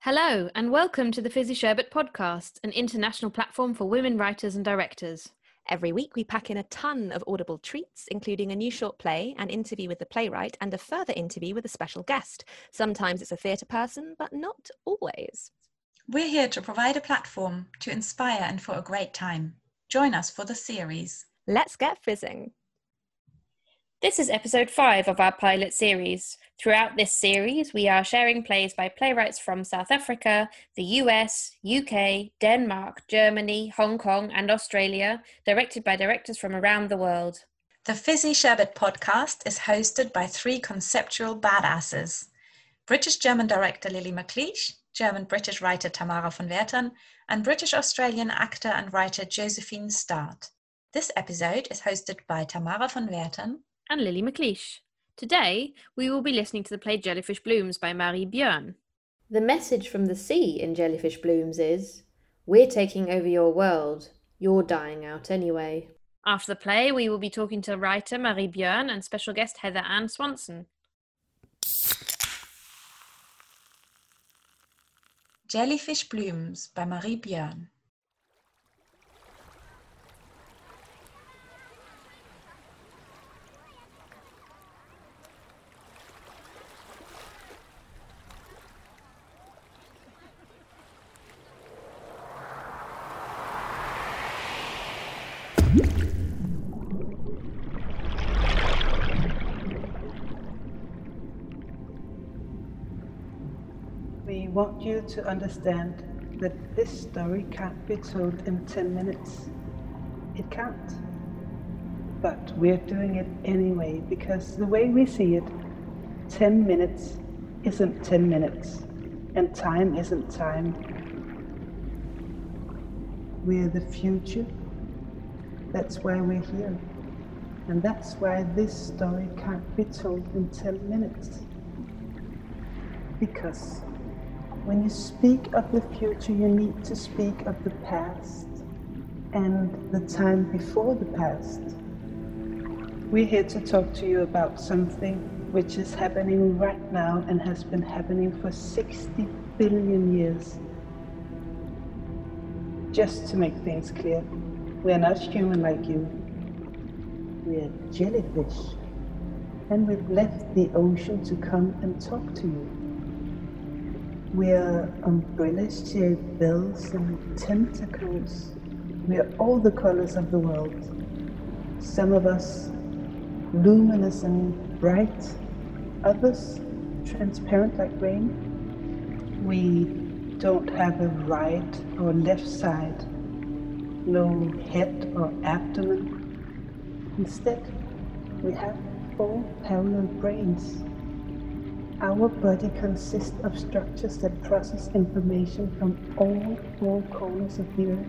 Hello, and welcome to the Fizzy Sherbet podcast, an international platform for women writers and directors. Every week, we pack in a ton of audible treats, including a new short play, an interview with the playwright, and a further interview with a special guest. Sometimes it's a theatre person, but not always. We're here to provide a platform to inspire and for a great time. Join us for the series. Let's get fizzing. This is episode five of our pilot series. Throughout this series, we are sharing plays by playwrights from South Africa, the US, UK, Denmark, Germany, Hong Kong, and Australia, directed by directors from around the world. The Fizzy Sherbet podcast is hosted by three conceptual badasses British German director Lily McLeish, German British writer Tamara von Werthern, and British Australian actor and writer Josephine Start. This episode is hosted by Tamara von Werthern and Lily McLeish. Today, we will be listening to the play Jellyfish Blooms by Marie Bjørn. The message from the sea in Jellyfish Blooms is We're taking over your world. You're dying out anyway. After the play, we will be talking to writer Marie Bjørn and special guest Heather Anne Swanson. Jellyfish Blooms by Marie Bjørn. We want you to understand that this story can't be told in 10 minutes. It can't. But we're doing it anyway because the way we see it, 10 minutes isn't 10 minutes, and time isn't time. We're the future. That's why we're here. And that's why this story can't be told in 10 minutes. Because when you speak of the future, you need to speak of the past and the time before the past. We're here to talk to you about something which is happening right now and has been happening for 60 billion years. Just to make things clear, we are not human like you. We are jellyfish. And we've left the ocean to come and talk to you. We're umbrella shaped bells and tentacles. We're all the colors of the world. Some of us luminous and bright, others transparent like rain. We don't have a right or left side, no head or abdomen. Instead, we have four parallel brains our body consists of structures that process information from all four corners of the earth.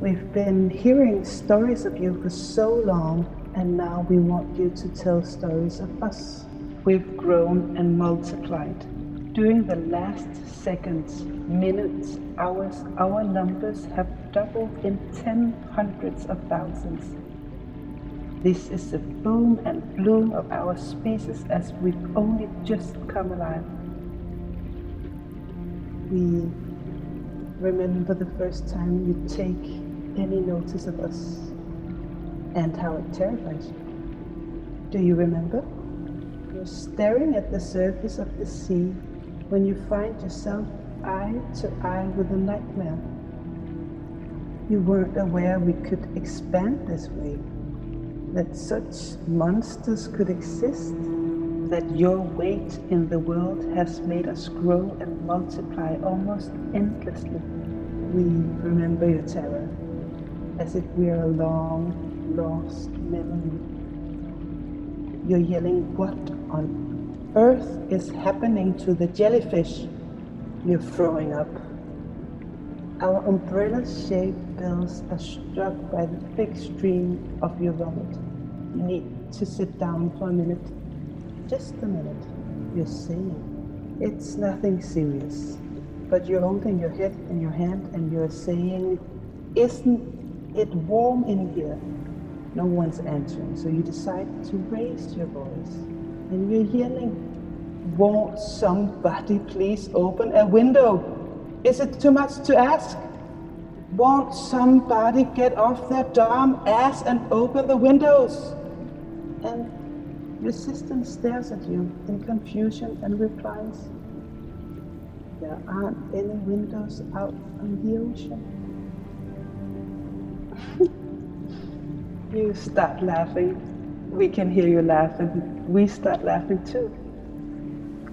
We've been hearing stories of you for so long, and now we want you to tell stories of us. We've grown and multiplied. During the last seconds, minutes, hours, our numbers have doubled in ten hundreds of thousands. This is the boom and bloom of our species as we've only just come alive. We remember the first time you take any notice of us and how it terrifies you. Do you remember? You're staring at the surface of the sea when you find yourself eye to eye with a nightmare. You weren't aware we could expand this way that such monsters could exist, that your weight in the world has made us grow and multiply almost endlessly. We remember your terror as if we are a long lost memory. You're yelling, What on earth is happening to the jellyfish? You're throwing up. Our umbrella-shaped bells are struck by the thick stream of your vomit. You need to sit down for a minute. just a minute. You're saying it's nothing serious, but you're holding your head in your hand and you're saying, Isn't it warm in here? No one's answering, so you decide to raise your voice and you're yelling, Won't somebody please open a window? Is it too much to ask? Won't somebody get off their dumb ass and open the windows? And your system stares at you in confusion and replies, There aren't any windows out on the ocean. you start laughing. We can hear you laughing. We start laughing too.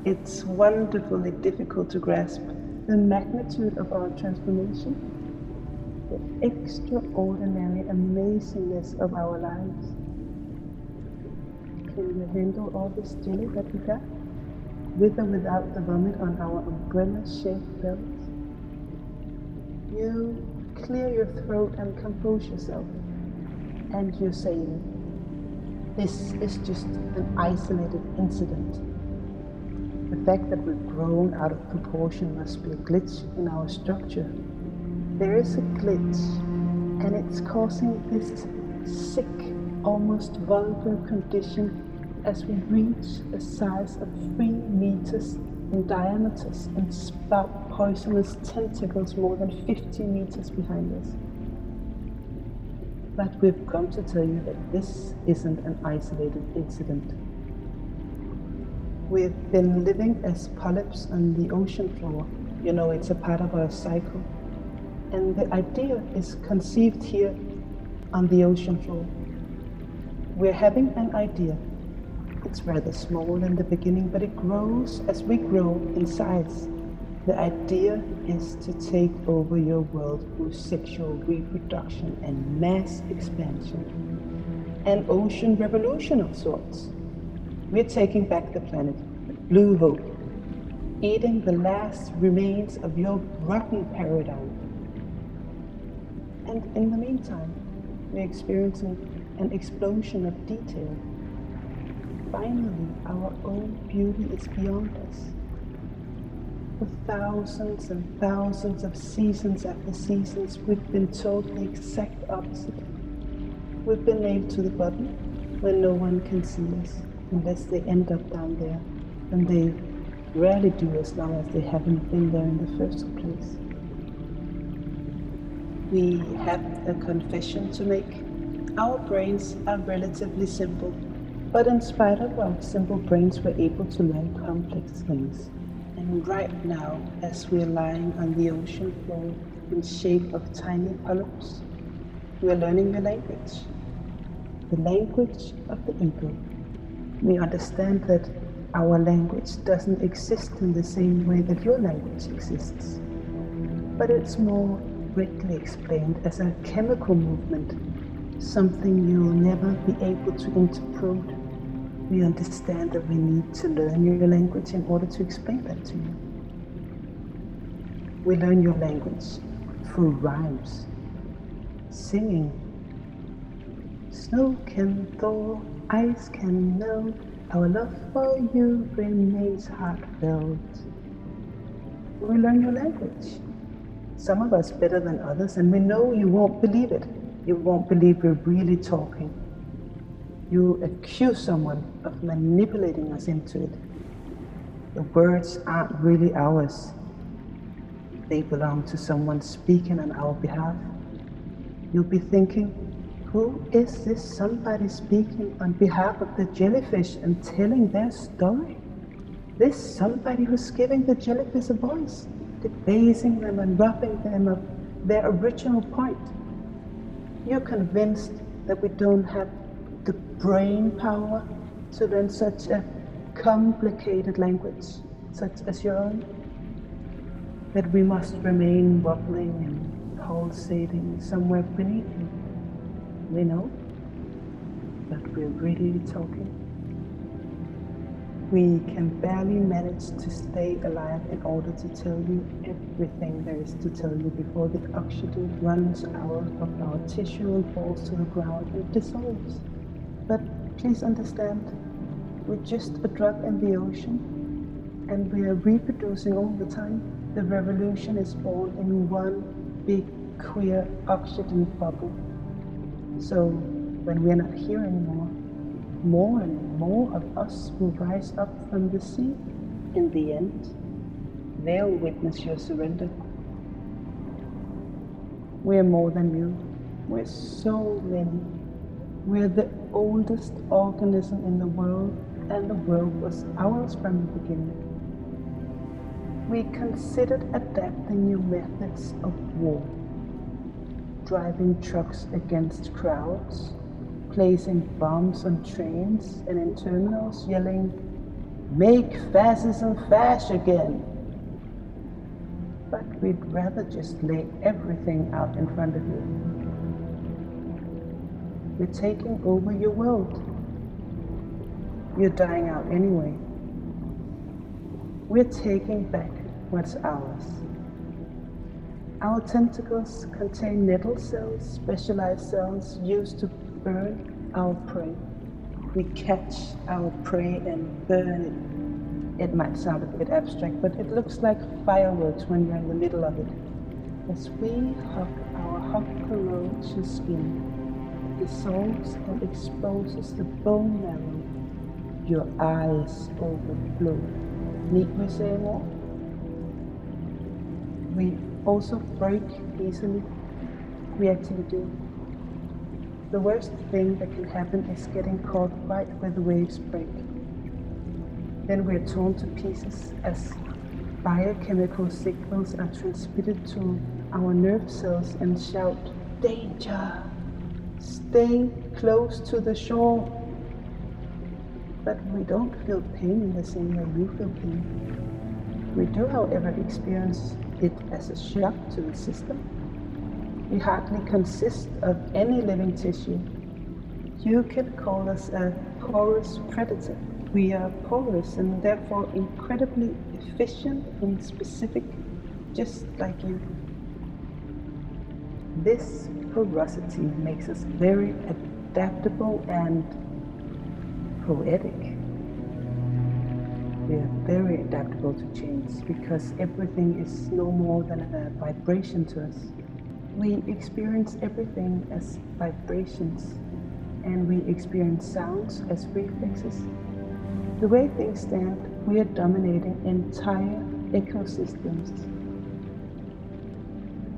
It's wonderfully difficult to grasp the magnitude of our transformation, the extraordinary amazingness of our lives. Can you handle all this jelly that we got? With or without the vomit on our umbrella shaped bellies? You clear your throat and compose yourself, and you're saying, This is just an isolated incident. The fact that we've grown out of proportion must be a glitch in our structure. There is a glitch, and it's causing this sick, almost vulgar condition as we reach a size of three meters in diameter and spout poisonous tentacles more than 50 meters behind us. But we've come to tell you that this isn't an isolated incident. We've been living as polyps on the ocean floor. You know, it's a part of our cycle. And the idea is conceived here on the ocean floor. We're having an idea. It's rather small in the beginning, but it grows as we grow in size. The idea is to take over your world through sexual reproduction and mass expansion. An ocean revolution of sorts. We're taking back the planet, Blue Hope, eating the last remains of your rotten paradigm. And in the meantime, we're experiencing an explosion of detail. Finally, our own beauty is beyond us. For thousands and thousands of seasons after seasons, we've been told the exact opposite. We've been nailed to the bottom where no one can see us unless they end up down there. And they rarely do as long as they haven't been there in the first place. We have a confession to make. Our brains are relatively simple, but in spite of our simple brains, we're able to learn complex things. And right now, as we're lying on the ocean floor in shape of tiny polyps, we're learning the language. The language of the ego. We understand that our language doesn't exist in the same way that your language exists, but it's more readily explained as a chemical movement, something you'll never be able to interpret. We understand that we need to learn your language in order to explain that to you. We learn your language through rhymes, singing. Snow can thaw, ice can melt, our love for you remains heartfelt. We learn your language. Some of us better than others, and we know you won't believe it. You won't believe we're really talking. You accuse someone of manipulating us into it. The words aren't really ours, they belong to someone speaking on our behalf. You'll be thinking, who is this somebody speaking on behalf of the jellyfish and telling their story? This somebody who's giving the jellyfish a voice, debasing them and robbing them of their original point. You're convinced that we don't have the brain power to learn such a complicated language, such as your own, that we must remain wobbling and pulsating somewhere beneath We know, but we're really talking. We can barely manage to stay alive in order to tell you everything there is to tell you before the oxygen runs out of our tissue and falls to the ground and dissolves. But please understand, We're just a drop in the ocean, and we are reproducing all the time. The revolution is born in one big queer oxygen bubble. So when we're not here anymore, more and more of us will rise up from the sea. In the end, they'll witness your surrender. We're more than you. We're so many. We're the oldest organism in the world, and the world was ours from the beginning. We considered adapting new methods of war, driving trucks against crowds, placing bombs on trains and in terminals, yelling, Make fascism fash again! But we'd rather just lay everything out in front of you. We're taking over your world. You're dying out anyway. We're taking back what's ours. Our tentacles contain nettle cells, specialized cells used to burn our prey. We catch our prey and burn it. It might sound a bit abstract, but it looks like fireworks when you're in the middle of it. As we hug our corrosion skin, dissolves and exposes the bone marrow, your eyes overflow. Need we say more? We also break easily. We do. The worst thing that can happen is getting caught right where the waves break. Then we're torn to pieces as biochemical signals are transmitted to our nerve cells and shout, Danger! Stay close to the shore! But we don't feel pain in the same way you feel pain. We do, however, experience it as a shock to the system we hardly consist of any living tissue. You could call us a porous predator. We are porous and therefore incredibly efficient and specific, just like you. This porosity makes us very adaptable and poetic. We are very adaptable to change because everything is no more than a vibration to us. We experience everything as vibrations, and we experience sounds as reflexes. The way things stand, we are dominating entire ecosystems.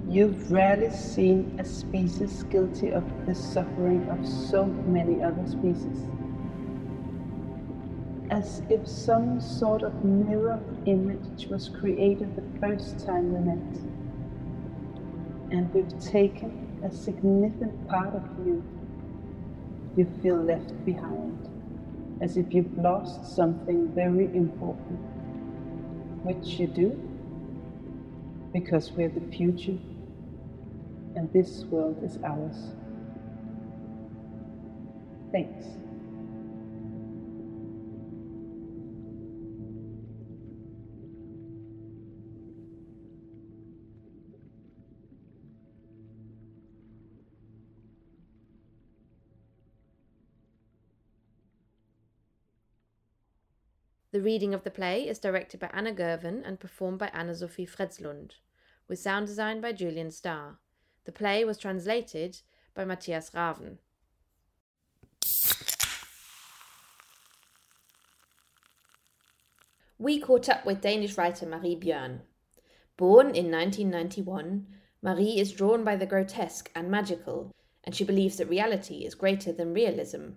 You've rarely seen a species guilty of the suffering of so many other species. As if some sort of mirror image was created the first time we met and we've taken a significant part of you, you feel left behind, as if you've lost something very important, which you do, because we're the future, and this world is ours. Thanks. The reading of the play is directed by Anna Girvan and performed by Anna-Sofie Fredslund, with sound design by Julian Starr. The play was translated by Mathias Ravn. We caught up with Danish writer Marie Bjørn. Born in 1991, Marie is drawn by the grotesque and magical, and she believes that reality is greater than realism.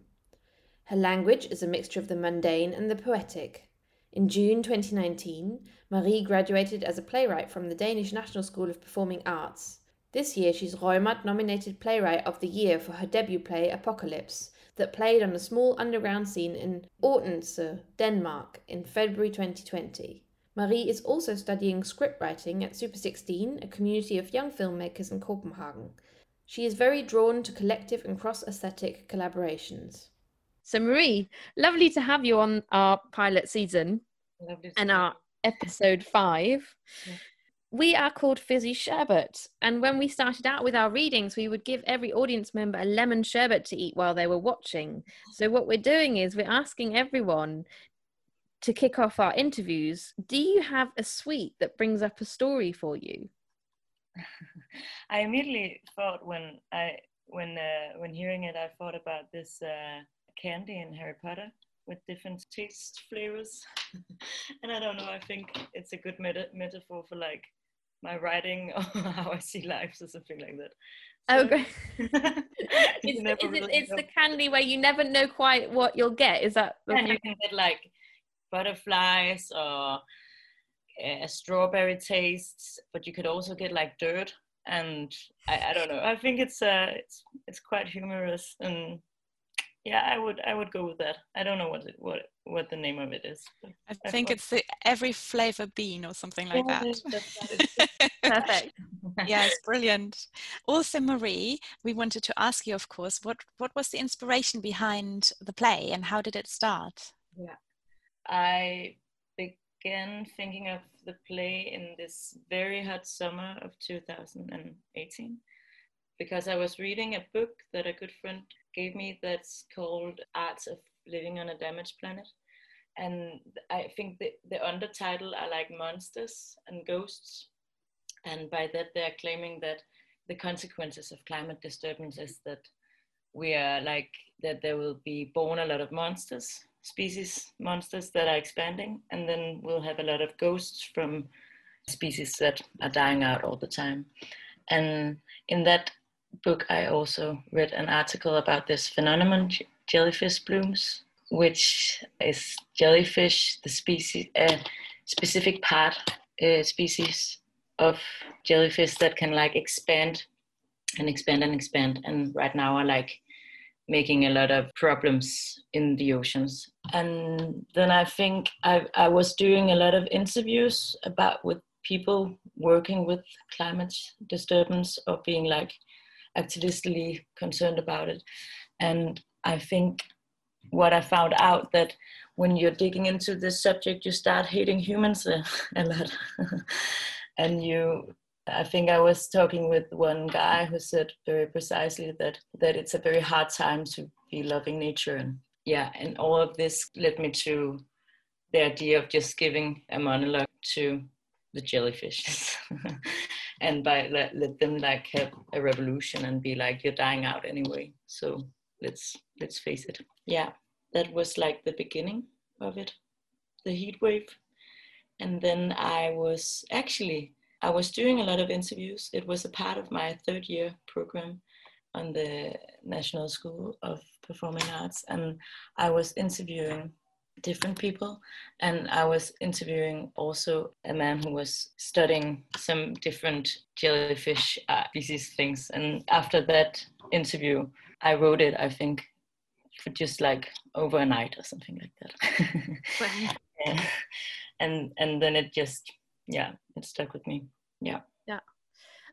Her language is a mixture of the mundane and the poetic. In June 2019, Marie graduated as a playwright from the Danish National School of Performing Arts. This year, she's Reumert nominated Playwright of the Year for her debut play Apocalypse, that played on a small underground scene in Odense, Denmark, in February 2020. Marie is also studying script writing at Super 16, a community of young filmmakers in Copenhagen. She is very drawn to collective and cross aesthetic collaborations. So, Marie, lovely to have you on our pilot season Lovely and our episode five. Yeah. we are called Fizzy Sherbet. And when we started out with our readings, we would give every audience member a lemon sherbet to eat while they were watching. So, what we're doing is we're asking everyone to kick off our interviews do you have a sweet that brings up a story for you? I immediately thought when I when uh, when hearing it, I thought about this uh, candy in Harry Potter with different taste flavors, and I don't know. I think it's a good meta- metaphor for like my writing or how I see life or something like that. So, oh, great! it's, the, really it, it's the candy where you never know quite what you'll get. Is that? And you can get like butterflies or a strawberry taste, but you could also get like dirt. And I, I don't know. I think it's uh it's it's quite humorous and yeah, I would I would go with that. I don't know what it, what what the name of it is. I think it's the every flavor bean or something like yeah, that. Perfect. yes, brilliant. Also, Marie, we wanted to ask you, of course, what what was the inspiration behind the play and how did it start? Yeah, I began thinking of the play in this very hot summer of 2018 because I was reading a book that a good friend gave me that's called Arts of Living on a Damaged Planet. And I think the, the undertitle are like monsters and ghosts. And by that, they're claiming that the consequences of climate disturbance is that we are like, that there will be born a lot of monsters species monsters that are expanding, and then we'll have a lot of ghosts from species that are dying out all the time. And in that book, I also read an article about this phenomenon, jellyfish blooms, which is jellyfish, the species, uh, specific part uh, species of jellyfish that can like expand and expand and expand, and right now are like making a lot of problems in the oceans. And then I think I, I was doing a lot of interviews about with people working with climate disturbance or being like activistically concerned about it. And I think what I found out that when you're digging into this subject, you start hating humans uh, a, a lot. and you I think I was talking with one guy who said very precisely that that it's a very hard time to be loving nature and yeah, and all of this led me to the idea of just giving a monologue to the jellyfish and by let, let them like have a revolution and be like you're dying out anyway so let's let's face it yeah that was like the beginning of it the heat wave and then i was actually I was doing a lot of interviews. It was a part of my third year program on the National School of Performing Arts, and I was interviewing different people and i was interviewing also a man who was studying some different jellyfish uh, species things and after that interview i wrote it i think for just like over a night or something like that yeah. and and then it just yeah, it stuck with me. Yeah. Yeah.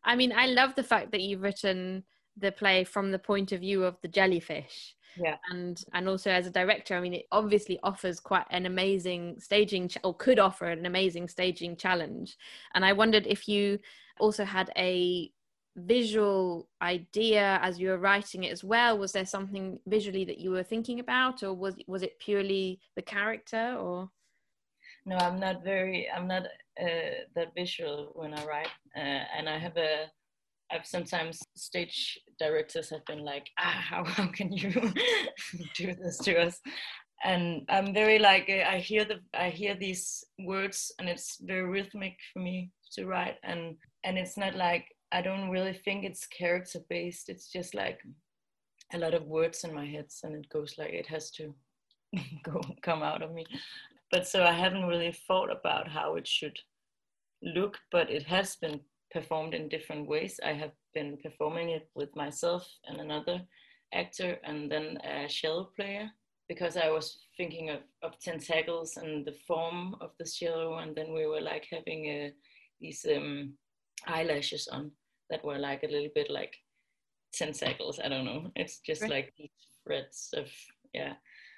I mean, I love the fact that you've written the play from the point of view of the jellyfish. Yeah. And and also as a director, I mean, it obviously offers quite an amazing staging ch- or could offer an amazing staging challenge. And I wondered if you also had a visual idea as you were writing it as well was there something visually that you were thinking about or was was it purely the character or no i'm not very i'm not uh, that visual when I write, uh, and I have a. I've sometimes stage directors have been like, ah, how, how can you do this to us? And I'm very like I hear the I hear these words and it's very rhythmic for me to write and and it's not like I don't really think it's character based. It's just like a lot of words in my head and it goes like it has to go come out of me but so I haven't really thought about how it should look, but it has been performed in different ways. I have been performing it with myself and another actor and then a cello player because I was thinking of, of tentacles and the form of the cello and then we were like having a, uh, these um, eyelashes on that were like a little bit like tentacles. I don't know. It's just right. like these threads of yeah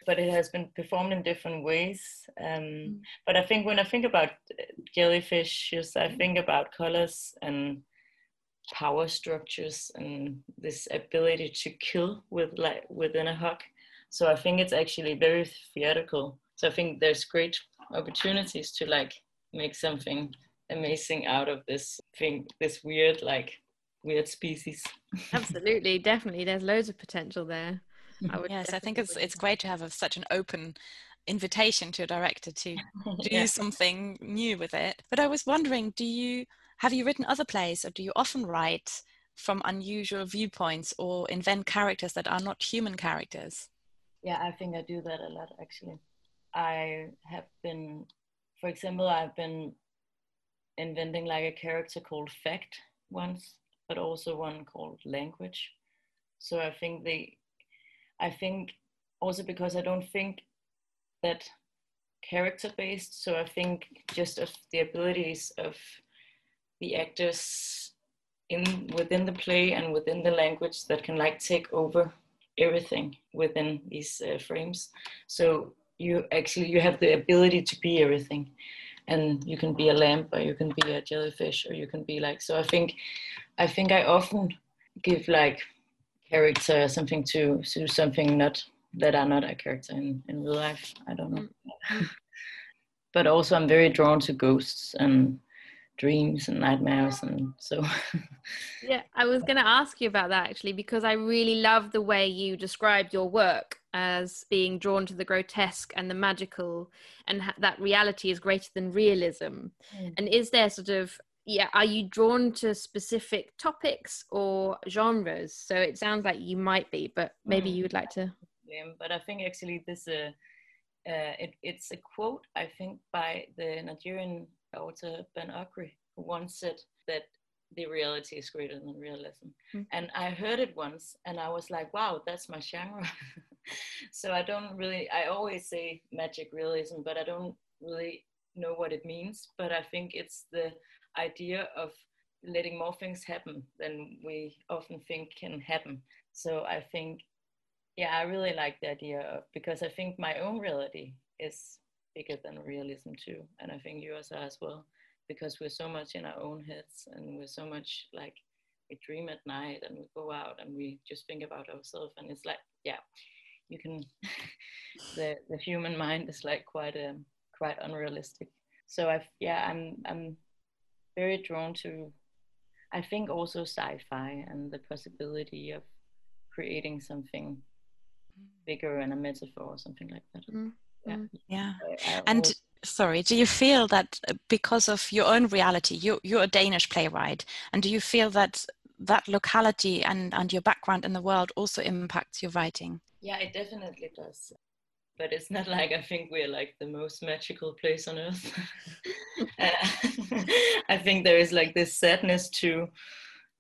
but it has been performed in different ways. Um, hmm. But I think when I think about uh, jellyfishes, I hmm. think about colors and power structures and this ability to kill with like within a hug. So I think it's actually very theatrical. So I think there's great opportunities to like make something amazing out of this thing, this weird like weird species. Absolutely, definitely. There's loads of potential there. I would Yes, I think it's it's great to have a, such an open invitation to a director to do Yeah. something new with it. But I was wondering, do you have you written other plays, or do you often write from unusual viewpoints or invent characters that are not human characters? Yeah, I think I do that a lot actually. I have been, for example, I've been inventing like a character called Fact once, but also one called Language. So I think they, I think also because I don't think that character based, so I think just of the abilities of the actors in within the play and within the language that can like take over everything within these uh, frames. So you actually you have the ability to be everything. And you can be a lamp or you can be a jellyfish or you can be like so i think i think i often give like character something to to something not that are not a character in, in real life i don't know but also i'm very drawn to ghosts and dreams and nightmares and so Yeah, I was going to ask you about that actually because I really love the way you described your work as being drawn to the grotesque and the magical, and ha- that reality is greater than realism. Mm. And is there sort of yeah, are you drawn to specific topics or genres? So it sounds like you might be, but maybe Mm. you would like to. um, but I think actually this uh, uh, it, it's a quote I think by the Nigerian author Ben Okri who once said that the reality is greater than realism, Mm. and I heard it once and I was like, wow, that's my genre. so I don't really I always say magic realism, but I don't really know what it means. But I think it's the idea of letting more things happen than we often think can happen. So I think yeah i really like the idea of because i think my own reality is bigger than realism too. And i think yours are as well because we're so much in our own heads and we're so much like we dream at night and we go out and we just think about ourselves. And it's like yeah you can the the human mind is like quite um quite unrealistic. So I've yeah i'm i'm very drawn to i think also sci-fi and the possibility of creating something bigger and a metaphor or something like that. Mm, Yeah. mm. Yeah. I- I And sorry, do you feel that uh, because of your own reality, you, you're a Danish playwright, and do you feel that that locality and, and your background in the world also impacts your writing? yeah, it definitely does. But it's not like I think we're like the most magical place on earth. Uh, I think there is like this sadness to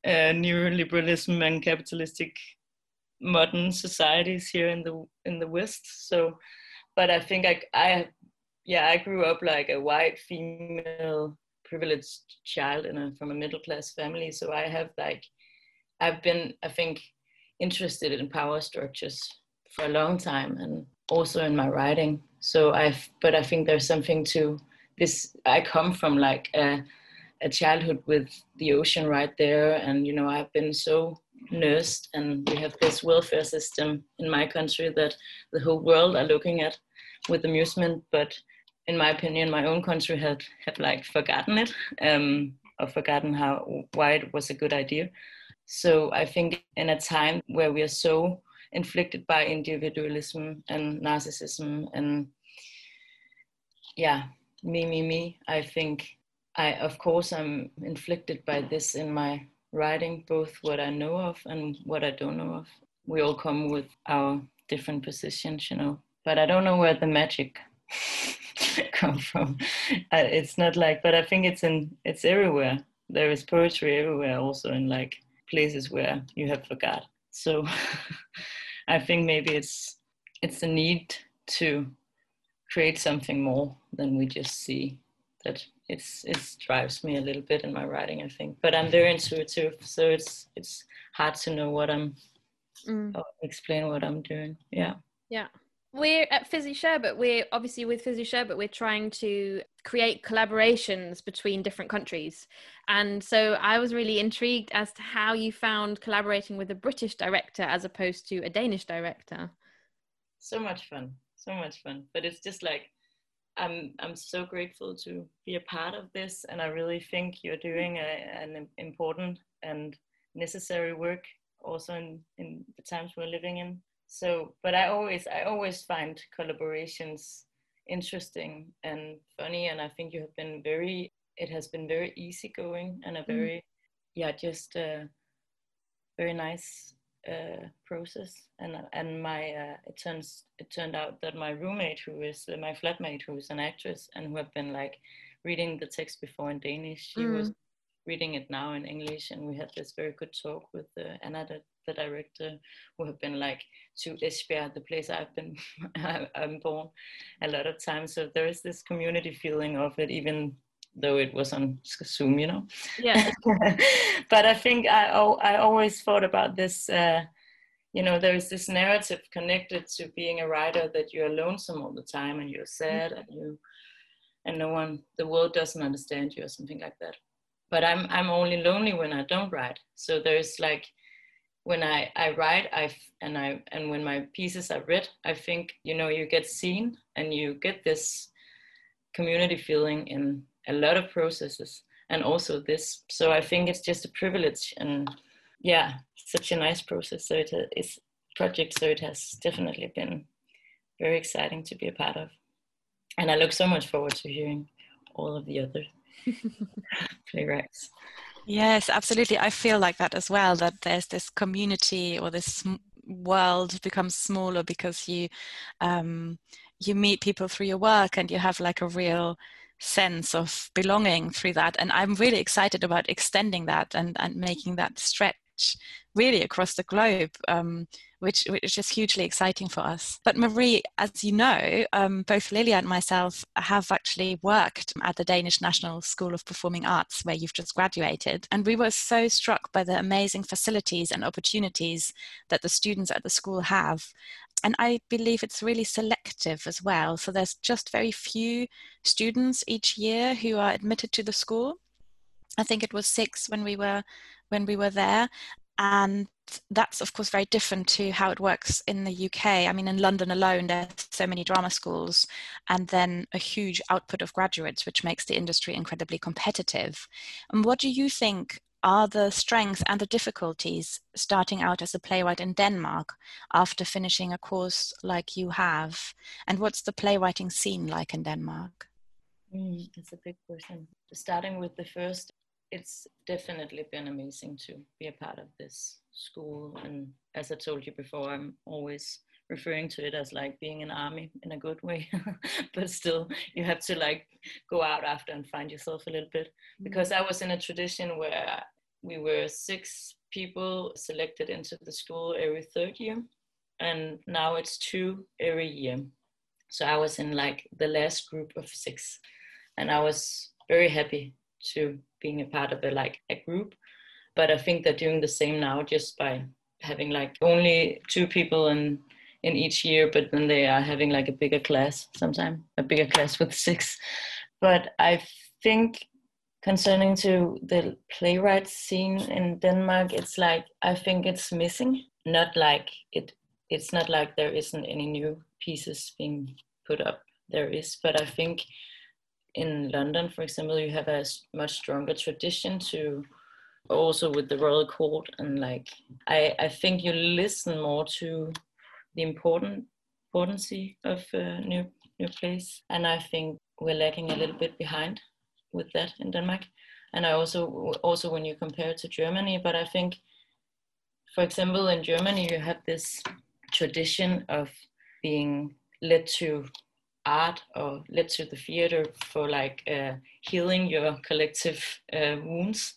uh, neoliberalism and capitalistic modern societies here in the in the West. So, but I think I I yeah I grew up like a white female privileged child in a from a middle class family. So I have like I've been I think interested in power structures for a long time and also in my writing. So I've but I think there's something to this. I come from like a a childhood with the ocean right there and you know i've been so nursed and we have this welfare system in my country that the whole world are looking at with amusement but in my opinion my own country had had like forgotten it um or forgotten how why it was a good idea so i think in a time where we are so inflicted by individualism and narcissism and yeah me me me i think I, of course, I'm inflicted by this in my writing, both what I know of and what I don't know of. We all come with our different positions, you know, but I don't know where the magic come from. It's not like, but I think it's in, it's everywhere. There is poetry everywhere, also in like places where you have forgot. So I think maybe it's it's the need to create something more than we just see that it's it drives me a little bit in my writing i think but i'm very intuitive so it's it's hard to know what i'm Mm. or explain what i'm doing yeah Yeah. We're at Fizzy Sherbet. We're obviously with Fizzy Sherbet. We're trying to create collaborations between different countries, and so I was really intrigued as to how you found collaborating with a British director as opposed to a Danish director. So much fun, so much fun. But it's just like I'm I'm so grateful to be a part of this, and I really think you're doing a, an important and necessary work also in, in the times we're living in so but i always i always find collaborations interesting and funny and i think you have been very it has been very easygoing and a mm. very mm. yeah just a very nice uh, process and and my uh, it turns it turned out that my roommate who is uh, my flatmate who is an actress and who have been like reading the text before in danish she mm. was reading it now in english and we had this very good talk with uh, anna the, the director who have been like to Esbjerg, the place I've been I'm born a lot of times. So there is this community feeling of it, even though it was on Zoom, you know. Yeah. but I think I I always thought about this. Uh, you know, there is this narrative connected to being a writer that you're lonesome all the time and you're sad mm-hmm. and you and no one the world doesn't understand you or something like that but i'm i'm only lonely when i don't write so there's like when I, I write I and I and when my pieces are read, I think you know you get seen and you get this community feeling in a lot of processes and also this. So I think it's just a privilege and yeah, such a nice process. So it is project. So it has definitely been very exciting to be a part of, and I look so much forward to hearing all of the other playwrights. Yes, absolutely. I feel like that as well, that there's this community or this world becomes smaller because you um, you meet people through your work and you have like a real sense of belonging through that. And I'm really excited about extending that and, and making that stretch really across the globe, um, which, which is just hugely exciting for us. But Marie, as you know, um, both Lily and myself have actually worked at the Danish National School of Performing Arts, where you've just graduated. And we were so struck by the amazing facilities and opportunities that the students at the school have. And I believe it's really selective as well. So there's just very few students each year who are admitted to the school. I think it was six when we were when we were there and that's of course very different to how it works in the UK. I mean, in London alone, there's so many drama schools, and then a huge output of graduates, which makes the industry incredibly competitive. And what do you think are the strengths and the difficulties starting out as a playwright in Denmark after finishing a course like you have? And what's the playwriting scene like in Denmark? Mm, that's a big question. Starting with the first it's definitely been amazing to be a part of this school. And as I told you before, I'm always referring to it as like being an army in a good way but still you have to like go out after and find yourself a little bit mm-hmm. because i was in a tradition where we were six people selected into the school every third year and now it's two every year so i was in like the last group of six and i was very happy to being a part of a like a group. But i think they're doing the same now just by having like only two people in in each year but then they are having like a bigger class sometime a bigger class with six. But i think concerning to the playwright scene in denmark it's like i think it's missing. Not like it it's not like there isn't any new pieces being put up. There is but i think in London, for example, you have a much stronger tradition to also with the royal court and like I, I think you listen more to the important importancy of new new place. And I think we're lagging a little bit behind with that in Denmark. And I also also when you compare it to Germany but I think for example in Germany you have this tradition of being led to art or led to the theater for like uh, healing your collective uh, wounds.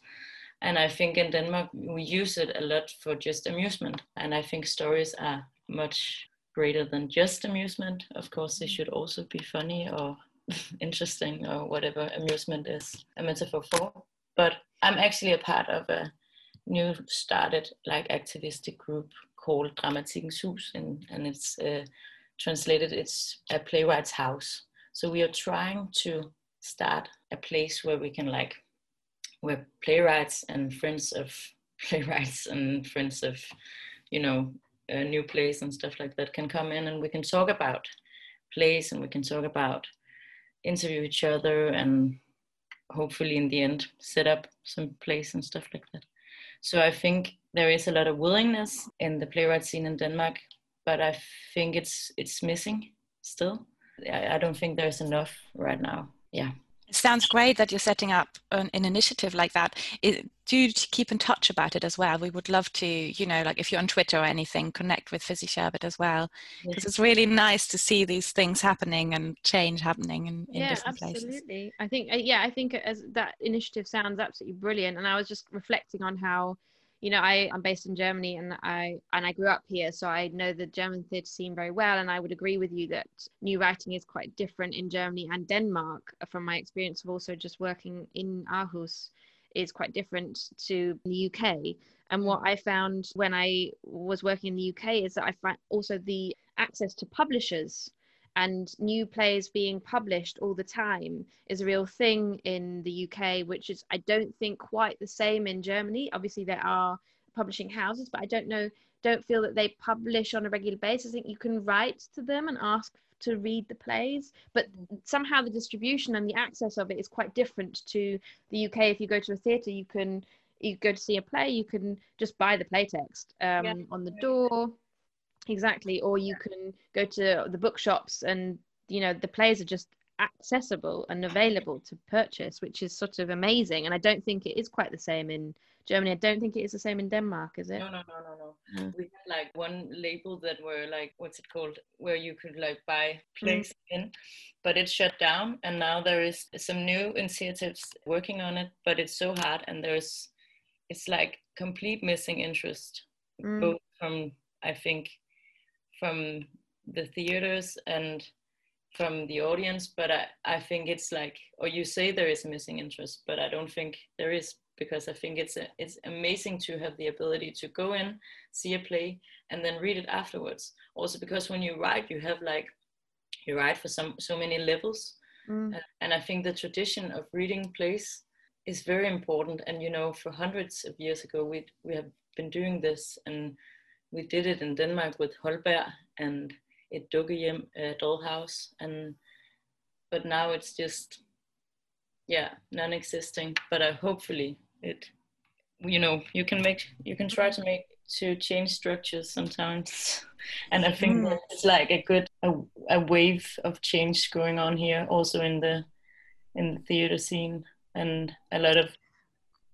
And I think in Denmark we use it a lot for just amusement. And I think stories are much greater than just amusement. Of course, they should also be funny or interesting or whatever amusement is a metaphor for. But I'm actually a part of a new started like activistic group called Dramatikkens Hus, and, and it's uh, translated, it's a playwright's house. So we are trying to start a place where we can like, where playwrights and friends of playwrights and friends of, you know, new plays and stuff like that can come in and we can talk about plays and we can talk about interview each other and hopefully in the end set up some plays and stuff like that. So I think there is a lot of willingness in the playwright scene in Denmark, but I think it's it's missing still. I, I don't think there's enough right now. Yeah. It sounds great that you're setting up an, an initiative like that. It, do keep in touch about it as well. We would love to, you know, like if you're on Twitter or anything, connect with Fizzy Sherbet as well, because yes. it's really nice to see these things happening and change happening in, in yeah, different absolutely. places. Absolutely. I think, uh, yeah, I think as that initiative sounds absolutely brilliant. And I was just reflecting on how you know I, i'm based in germany and i and i grew up here so i know the german theatre scene very well and i would agree with you that new writing is quite different in germany and denmark uh, from my experience of also just working in aarhus is quite different to the uk and what i found when i was working in the uk is that i find also the access to publishers and new plays being published all the time is a real thing in the UK, which is, I don't think, quite the same in Germany. Obviously, there are publishing houses, but I don't know, don't feel that they publish on a regular basis. I think you can write to them and ask to read the plays, but somehow the distribution and the access of it is quite different to the UK. If you go to a theatre, you can you go to see a play, you can just buy the playtext um, yeah. on the door exactly. Or you can go to the bookshops and you know the plays are just accessible and available to purchase which is sort of amazing. And i don't think it is quite the same in germany. I don't think it is the same in denmark is it? No no no no no. Mm. we had like one label that were like what's it called where you could like buy plays mm. in but it shut down. And now there is some new initiatives working on it but it's so hard and there's it's like complete missing interest mm. both from i think from the theaters and from the audience but I, I think it's like or you say there is missing interest but i don't think there is because i think it's a, it's amazing to have the ability to go in see a play and then read it afterwards. Also because when you write you have like you write for some so many levels. Mm. uh, and i think the tradition of reading plays is very important. And you know for hundreds of years ago we we have been doing this and we did it in Denmark with Holberg and it Dukkehjem, a dollhouse, and but now it's just yeah non-existing. But uh, hopefully it, you know, you can make you can try to make to change structures sometimes, and I think mm. it's like a good a, a wave of change going on here also in the in the theater scene and a lot of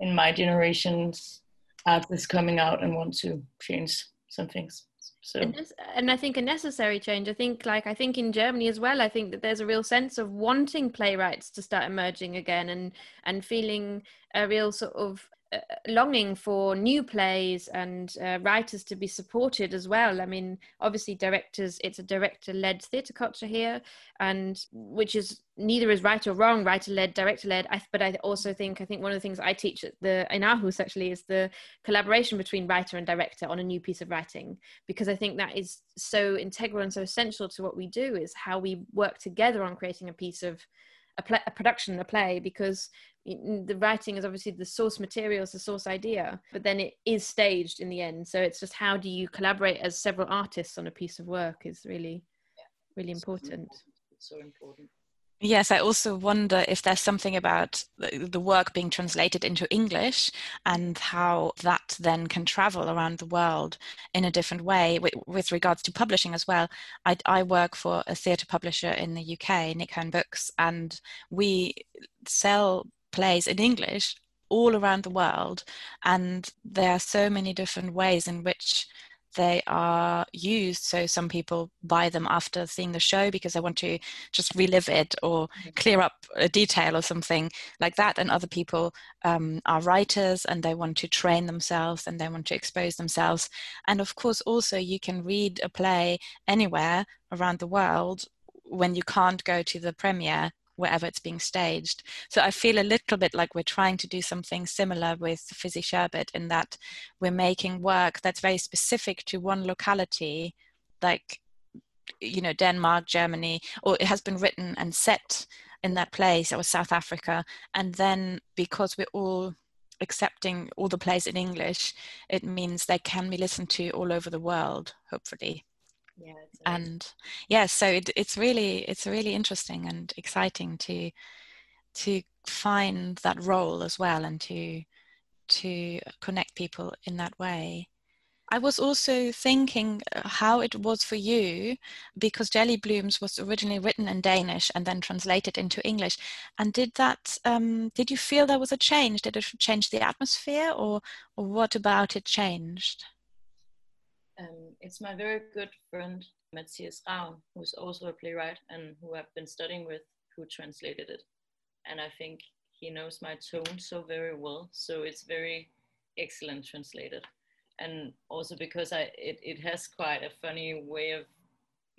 in my generations artists coming out and want to change some things. So and i think a necessary change i think like i think in germany as well i think that there's a real sense of wanting playwrights to start emerging again and and feeling a real sort of longing for new plays and uh, writers to be supported as well. I mean, obviously, directors, it's a director led theatre culture here, and which is neither is right or wrong, writer led, director led. But I also think, I think one of the things I teach at the in Aarhus actually is the collaboration between writer and director on a new piece of writing, because I think that is so integral and so essential to what we do is how we work together on creating a piece of a, play, a production, a play, because the writing is obviously the source materials, the source idea, but then it is staged in the end. So it's just how do you collaborate as several artists on a piece of work is really, really important. It's so important. Yes, I also wonder if there's something about the work being translated into English and how that then can travel around the world in a different way with, with regards to publishing as well. I, I work for a theatre publisher in the UK, Nick Hern Books, and we sell plays in English all around the world. And there are so many different ways in which they are used. So some people buy them after seeing the show because they want to just relive it or mm-hmm. clear up a detail or something like that. And other people um, are writers and they want to train themselves and they want to expose themselves. And of course, also you can read a play anywhere around the world when you can't go to the premiere wherever it's being staged. So I feel a little bit like we're trying to do something similar with Fizzy Sherbet in that we're making work that's very specific to one locality, like you know Denmark, Germany, or it has been written and set in that place or South Africa, and then because we're all accepting all the plays in English, it means they can be listened to all over the world, hopefully. Yeah, and yeah, so it, it's really it's really interesting and exciting to to find that role as well and to to connect people in that way. I was also thinking uh, how it was for you because Jelly Blooms was originally written in Danish and then translated into English. And did that? Um, did you feel there was a change? Did it change the atmosphere, or or what about it changed? Um, it's my very good friend Mathias Ravn, who's also a playwright and who I've been studying with, who translated it. And I think he knows my tone so very well. So it's very excellent translated. And also because I it, it has quite a funny way of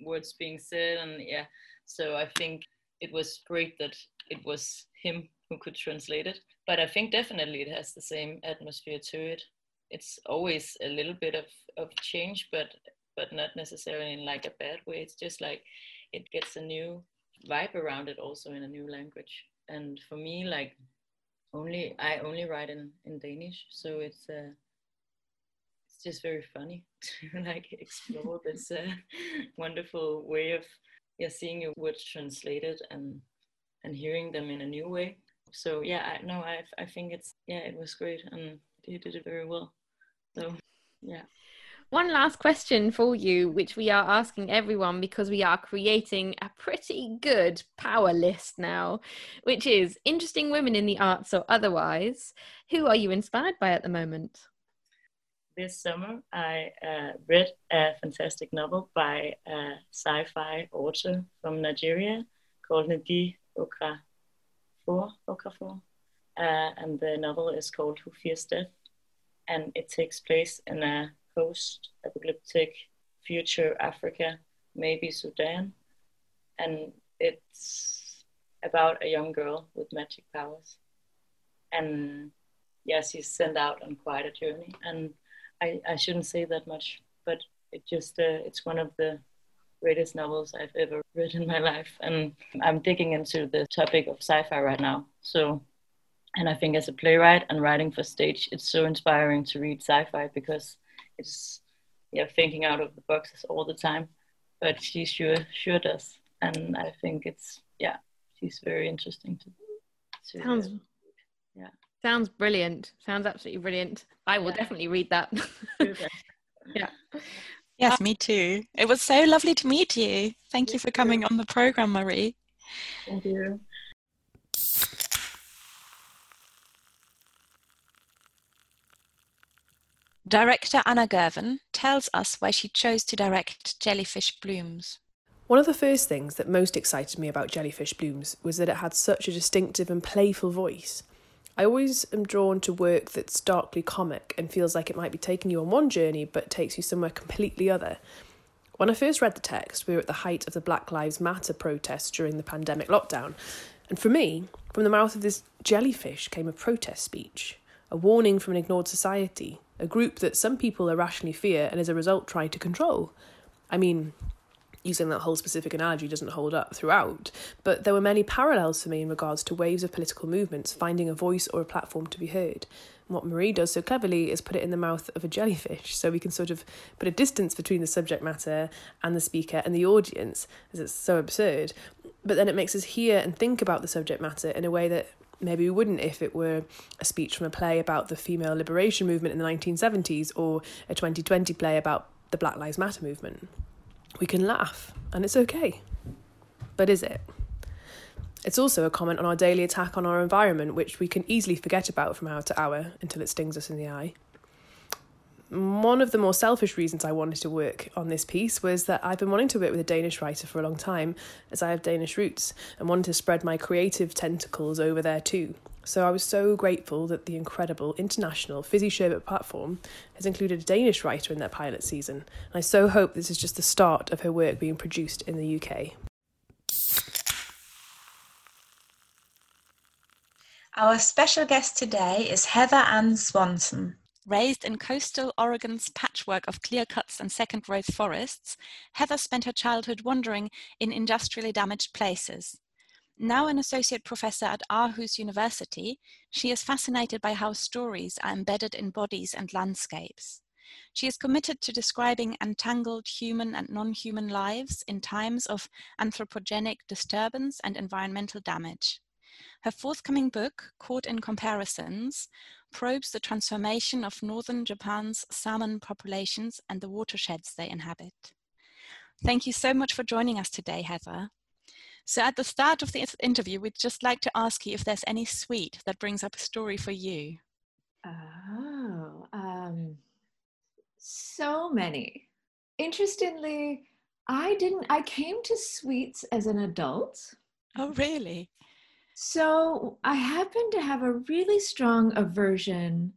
words being said and yeah. So I think it was great that it was him who could translate it. But I think definitely it has the same atmosphere to it. It's always a little bit of, of change, but but not necessarily in like a bad way. It's just like it gets a new vibe around it also in a new language. And for me, like only I only write in, in Danish, so it's uh, it's just very funny to like explore this uh, wonderful way of yeah seeing your words translated and and hearing them in a new way. So yeah, I no, I I think it's yeah, it was great and you did it very well. So yeah. One last question for you, which we are asking everyone because we are creating a pretty good power list now, which is interesting women in the arts or otherwise. Who are you inspired by at the moment? This summer, I uh, read a fantastic novel by a sci fi author from Nigeria called Nnedi Okorafor. Okafor. Uh, and the novel is called Who Fears Death. And it takes place in a post-apocalyptic future Africa, maybe Sudan, and it's about a young girl with magic powers. And yeah, she's sent out on quite a journey. And I, I shouldn't say that much, but it just uh, it's one of the greatest novels I've ever read in my life. And I'm digging into the topic of sci-fi right now. So and I think as a playwright and writing for stage, it's so inspiring to read sci-fi because it's yeah thinking out of the boxes all the time. But she sure sure does. And i think it's yeah she's very interesting to, to sounds yeah. sounds brilliant. Sounds absolutely brilliant. I will yeah. definitely read that. Yeah. Yes me too. It was so lovely to meet you. Thank you for coming on the program marie. Thank you Director Anna Girvan tells us why she chose to direct Jellyfish Blooms. One of the first things that most excited me about Jellyfish Blooms was that it had such a distinctive and playful voice. I always am drawn to work that's darkly comic and feels like it might be taking you on one journey but takes you somewhere completely other. When I first read the text, we were at the height of the Black Lives Matter protests during the pandemic lockdown, and for me, from the mouth of this jellyfish came a protest speech, a warning from an ignored society, a group that some people irrationally fear and as a result try to control. I mean, using that whole specific analogy doesn't hold up throughout, but there were many parallels for me in regards to waves of political movements finding a voice or a platform to be heard. What Marie does so cleverly is put it in the mouth of a jellyfish, so we can sort of put a distance between the subject matter and the speaker and the audience, as it's so absurd. But then it makes us hear and think about the subject matter in a way that maybe we wouldn't if it were a speech from a play about the female liberation movement in the 1970s or a 2020 play about the Black Lives Matter movement. We can laugh, and it's okay. But is it? It's also a comment on our daily attack on our environment, which we can easily forget about from hour to hour until it stings us in the eye one of the more selfish reasons I wanted to work on this piece was that I've been wanting to work with a Danish writer for a long time, as I have Danish roots, and wanted to spread my creative tentacles over there too. So I was so grateful that the incredible international Fizzy Sherbet platform has included a Danish writer in their pilot season, and I so hope this is just the start of her work being produced in the UK. Our special guest today is Heather Anne Swanson. Raised in coastal Oregon's patchwork of clear cuts and second growth forests, Heather spent her childhood wandering in industrially damaged places. Now an associate professor at Aarhus University, she is fascinated by how stories are embedded in bodies and landscapes. She is committed to describing entangled human and non human lives in times of anthropogenic disturbance and environmental damage. Her forthcoming book, Caught in Comparisons, probes the transformation of northern Japan's salmon populations and the watersheds they inhabit. Thank you so much for joining us today, Heather. So, at the start of this interview, we'd just like to ask you if there's any sweet that brings up a story for you. Oh, um, so many. Interestingly, I didn't, I came to sweets as an adult. Oh, really? So I happen to have a really strong aversion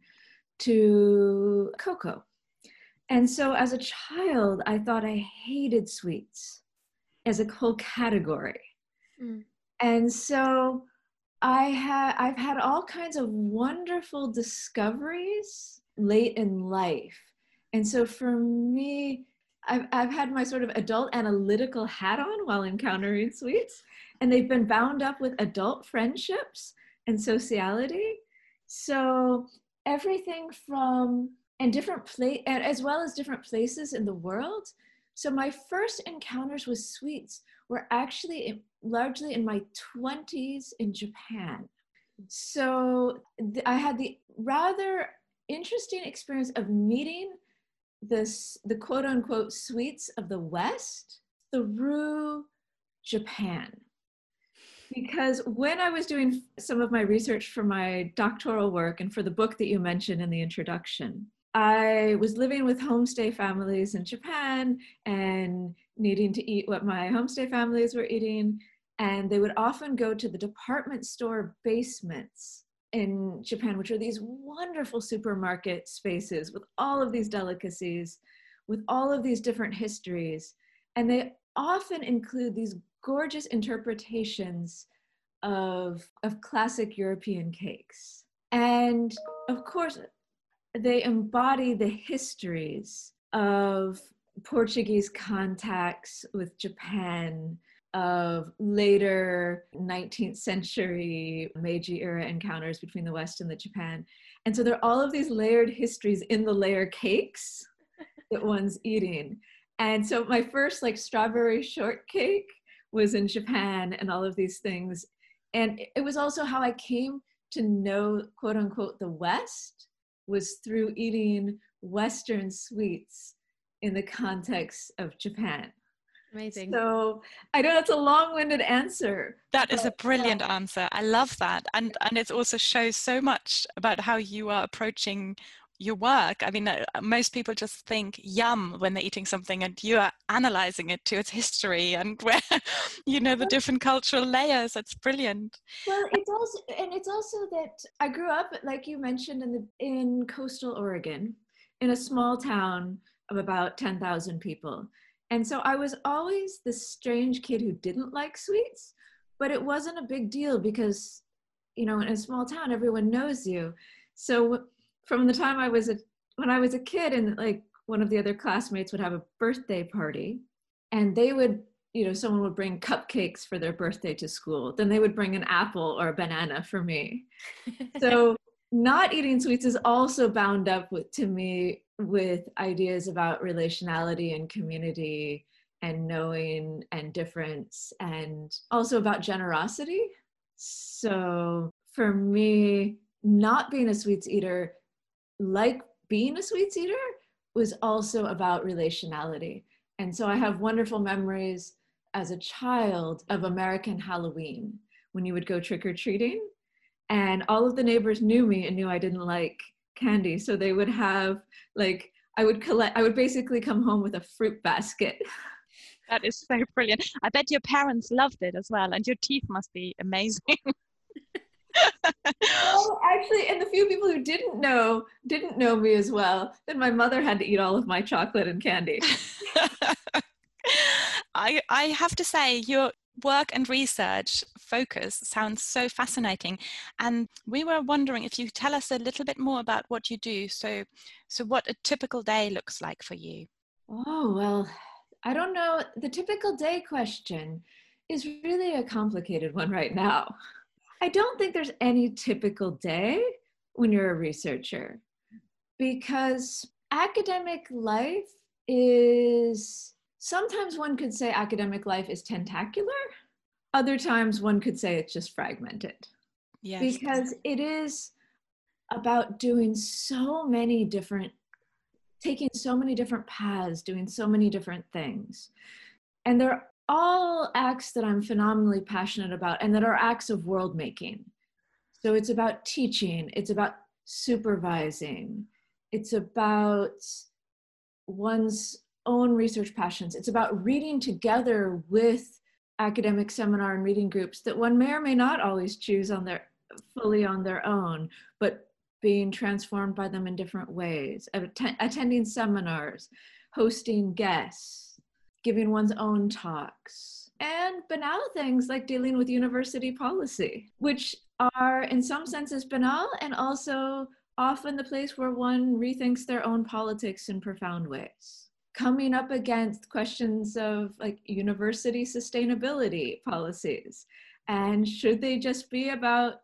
to cocoa. And so as a child, I thought I hated sweets as a whole category. Mm. And so I had I've had all kinds of wonderful discoveries late in life. And so for me, I've, I've had my sort of adult analytical hat on while encountering sweets and they've been bound up with adult friendships and sociality. So everything from and different place as well as different places in the world. So my first encounters with sweets were actually largely in my 20s in Japan. So I had the rather interesting experience of meeting this the quote unquote sweets of the West through Japan because when I was doing some of my research for my doctoral work and for the book that you mentioned in the introduction, I was living with homestay families in Japan and needing to eat what my homestay families were eating. And they would often go to the department store basements in Japan, which are these wonderful supermarket spaces with all of these delicacies, with all of these different histories. And they often include these gorgeous interpretations of, of classic European cakes. And of course, they embody the histories of Portuguese contacts with Japan, of later 19th century Meiji era encounters between the West and the Japan. And so there are all of these layered histories in the layer cakes that one's eating. And so my first like strawberry shortcake was in Japan and all of these things. And it was also how I came to know, quote unquote, the West was through eating Western sweets in the context of Japan. Amazing. So I know that's a long-winded answer. That is a brilliant answer. I love that, and and it also shows so much about how you are approaching your work. I mean, uh, most people just think yum when they're eating something, and you are analyzing it to its history and where, you know, the different cultural layers. That's brilliant. Well, it's also, and it's also that I grew up, like you mentioned, in the in coastal Oregon, in a small town of about ten thousand people, and so I was always the strange kid who didn't like sweets, but it wasn't a big deal because, you know, in a small town, everyone knows you. So from the time I was a when I was a kid and like one of the other classmates would have a birthday party and they would you know someone would bring cupcakes for their birthday to school. Then they would bring an apple or a banana for me. So not eating sweets is also bound up with to me with ideas about relationality and community and knowing and difference and also about generosity. So for me not being a sweets eater like being a sweets eater was also about relationality. And so I have wonderful memories as a child of American Halloween when you would go trick or treating. And all of the neighbors knew me and knew I didn't like candy. So they would have, like, I would collect, I would basically come home with a fruit basket. That is so brilliant. I bet your parents loved it as well, and your teeth must be amazing. oh, actually, and the few people who didn't know didn't know me as well. Then my mother had to eat all of my chocolate and candy. I I have to say your work and research focus sounds so fascinating. And we were wondering if you could tell us a little bit more about what you do. So, so what a typical day looks like for you. Oh, well, I don't know. The typical day question is really a complicated one right now. I don't think there's any typical day when you're a researcher because academic life is sometimes one could say academic life is tentacular, other times one could say it's just fragmented. Yes. Because it is about doing so many different taking so many different paths, doing so many different things. And they're all acts that I'm phenomenally passionate about and that are acts of world making. So it's about teaching, it's about supervising, it's about one's own research passions, it's about reading together with academic seminar and reading groups that one may or may not always choose on their fully on their own, but being transformed by them in different ways, Atten- attending seminars, hosting guests, giving one's own talks, and banal things like dealing with university policy, which are in some senses banal and also often the place where one rethinks their own politics in profound ways. Coming up against questions of like university sustainability policies and should they just be about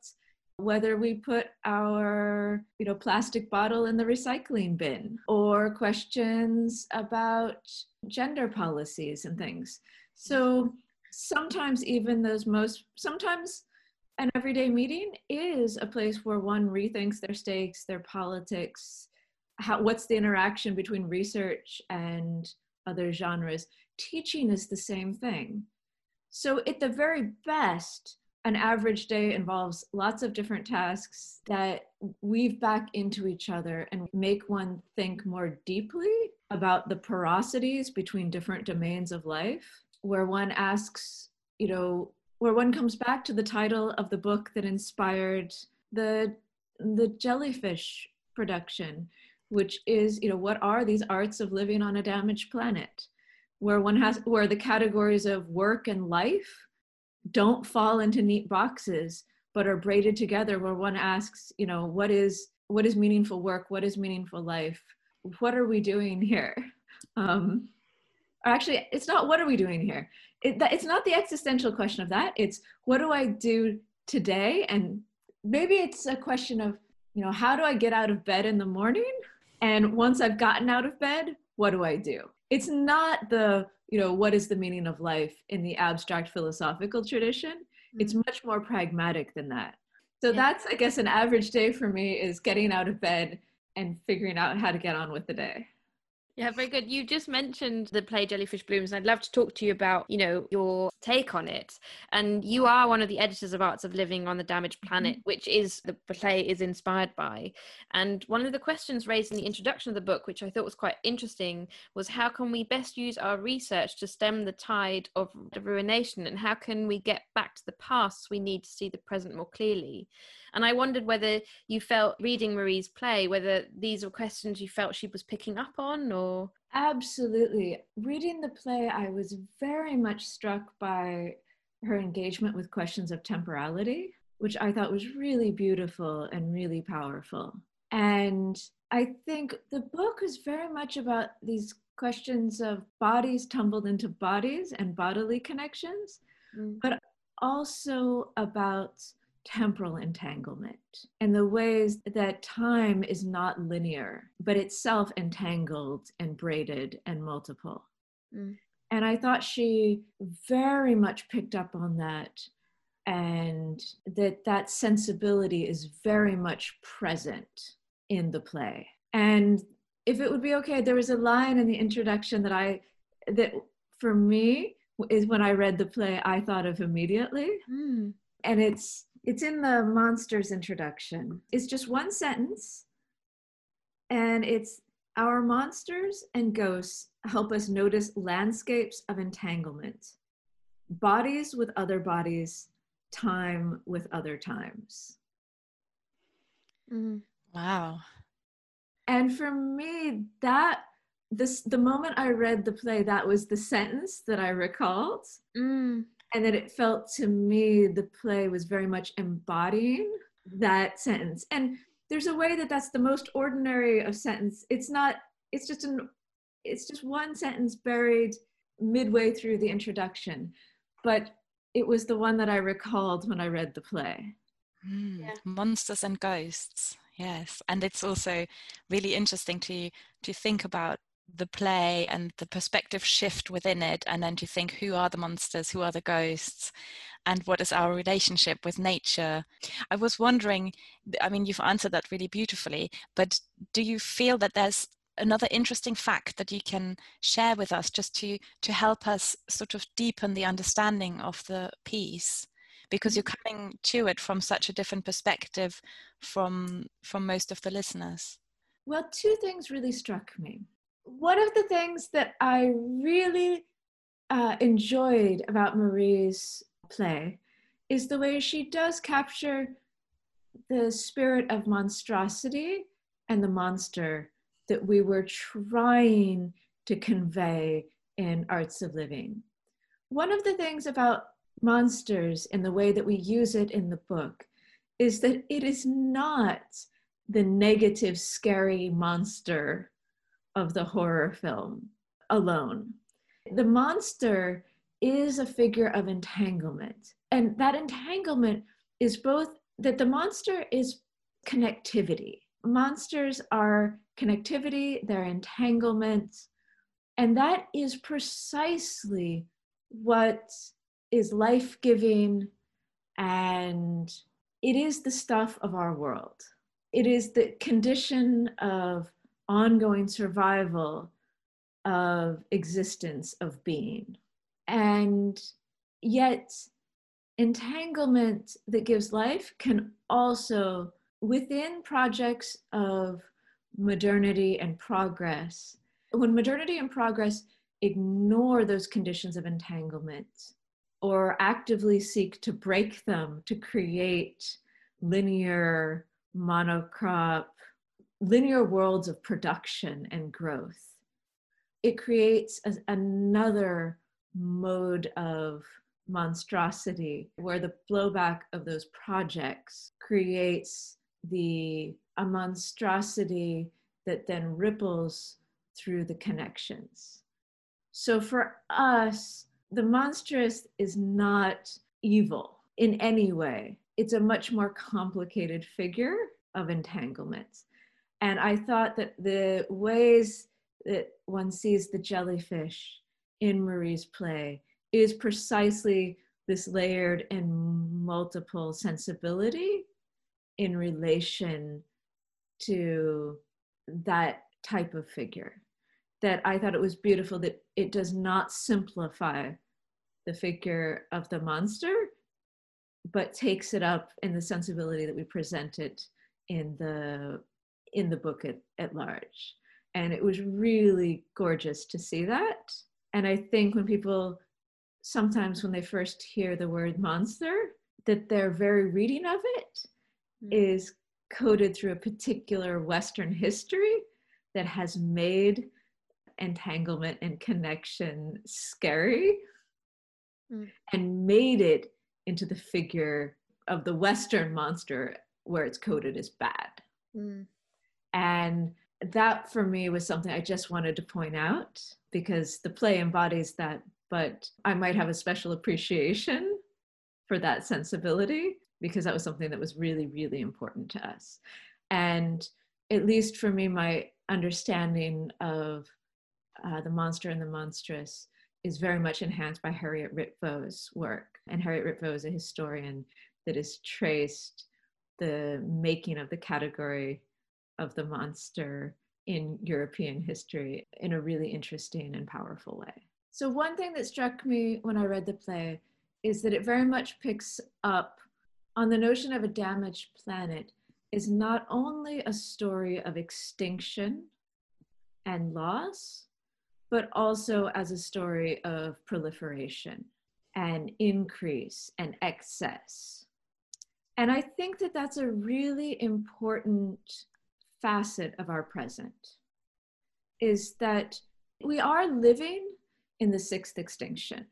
whether we put our you know plastic bottle in the recycling bin or questions about gender policies and things. So sometimes even those most sometimes an everyday meeting is a place where one rethinks their stakes their politics how what's the interaction between research and other genres. Teaching is the same thing. So at the very best an average day involves lots of different tasks that weave back into each other and make one think more deeply about the porosities between different domains of life, where one asks, you know, where one comes back to the title of the book that inspired the the jellyfish production which is you know what are these arts of living on a damaged planet? Where one has where the categories of work and life don't fall into neat boxes but are braided together where one asks you know what is what is meaningful work? What is meaningful life? What are we doing here? Um actually it's not what are we doing here? It, it's not the existential question of that. It's what do i do today? And maybe it's a question of you know how do i get out of bed in the morning? And once i've gotten out of bed what do i do? It's not the you know what is the meaning of life in the abstract philosophical tradition mm-hmm. it's much more pragmatic than that so yeah. that's i guess an average day for me is getting out of bed and figuring out how to get on with the day yeah, very good. You just mentioned the play Jellyfish Blooms, and I'd love to talk to you about, you know, your take on it. And you are one of the editors of Arts of Living on the Damaged mm-hmm. Planet, mm-hmm. which is the play is inspired by. And one of the questions raised in the introduction of the book, which I thought was quite interesting, was how can we best use our research to stem the tide of the ruination, and how can we get back to the past? So We need to see the present more clearly. And I wondered whether you felt reading Marie's play, whether these were questions you felt she was picking up on or. Absolutely. Reading the play, I was very much struck by her engagement with questions of temporality, which I thought was really beautiful and really powerful. And I think the book is very much about these questions of bodies tumbled into bodies and bodily connections, mm. but also about temporal entanglement and the ways that time is not linear, but itself entangled and braided and multiple. Mm. And I thought she very much picked up on that and that that sensibility is very much present in the play. And if it would be okay, there was a line in the introduction that I, that for me, is when I read the play, I thought of immediately. Mm. And it's it's in the monsters introduction. It's just one sentence, and it's our monsters and ghosts help us notice landscapes of entanglement, bodies with other bodies, time with other times. Mm. Wow. And for me, that this the moment I read the play, that was the sentence that I recalled. Mm. And that it felt to me the play was very much embodying that sentence. And there's a way that that's the most ordinary of sentence. It's not it's just an it's just one sentence buried midway through the introduction but it was the one that i recalled when i read the play. Mm, Yeah. Monsters and ghosts, yes, and it's also really interesting to to think about the play and the perspective shift within it, and then to think who are the monsters, who are the ghosts, and what is our relationship with nature. I was wondering, I mean, you've answered that really beautifully, but do you feel that there's another interesting fact that you can share with us just to to help us sort of deepen the understanding of the piece? because you're mm-hmm. coming to it from such a different perspective from from most of the listeners Well, two things really struck me. One of the things that I really uh, enjoyed about Marie's play is the way she does capture the spirit of monstrosity and the monster that we were trying to convey in Arts of Living. One of the things about monsters in the way that we use it in the book is that it is not the negative, scary monster of the horror film alone. The monster is a figure of entanglement. And that entanglement is both that the monster is connectivity. Monsters are connectivity, they're entanglement. And that is precisely what is life giving and it is the stuff of our world. It is the condition of ongoing survival of existence, of being. And yet, entanglement that gives life can also, within projects of modernity and progress, when modernity and progress ignore those conditions of entanglement or actively seek to break them to create linear monocrop linear worlds of production and growth it creates a, another mode of monstrosity where the blowback of those projects creates the a monstrosity that then ripples through the connections so for us the monstrous is not evil in any way. It's a much more complicated figure of entanglement. And I thought that the ways that one sees the jellyfish in Marie's play is precisely this layered and multiple sensibility in relation to that type of figure that I thought it was beautiful that it does not simplify the figure of the monster, but takes it up in the sensibility that we present it in the in the book at, at large. And it was really gorgeous to see that. And I think when people sometimes when they first hear the word monster, that their very reading of it is coded through a particular Western history that has made entanglement and connection scary Mm. and made it into the figure of the Western monster where it's coded as bad. Mm. And that for me was something I just wanted to point out because the play embodies that, but I might have a special appreciation for that sensibility because that was something that was really, really important to us. And at least for me, my understanding of uh, the monster and the monstrous is very much enhanced by Harriet Ritvo's work. And Harriet Ritvo is a historian that has traced the making of the category of the monster in European history in a really interesting and powerful way. So, one thing that struck me when I read the play is that it very much picks up on the notion of a damaged planet is not only a story of extinction and loss, but also as a story of proliferation and increase and excess. And I think that that's a really important facet of our present is that we are living in the sixth extinction.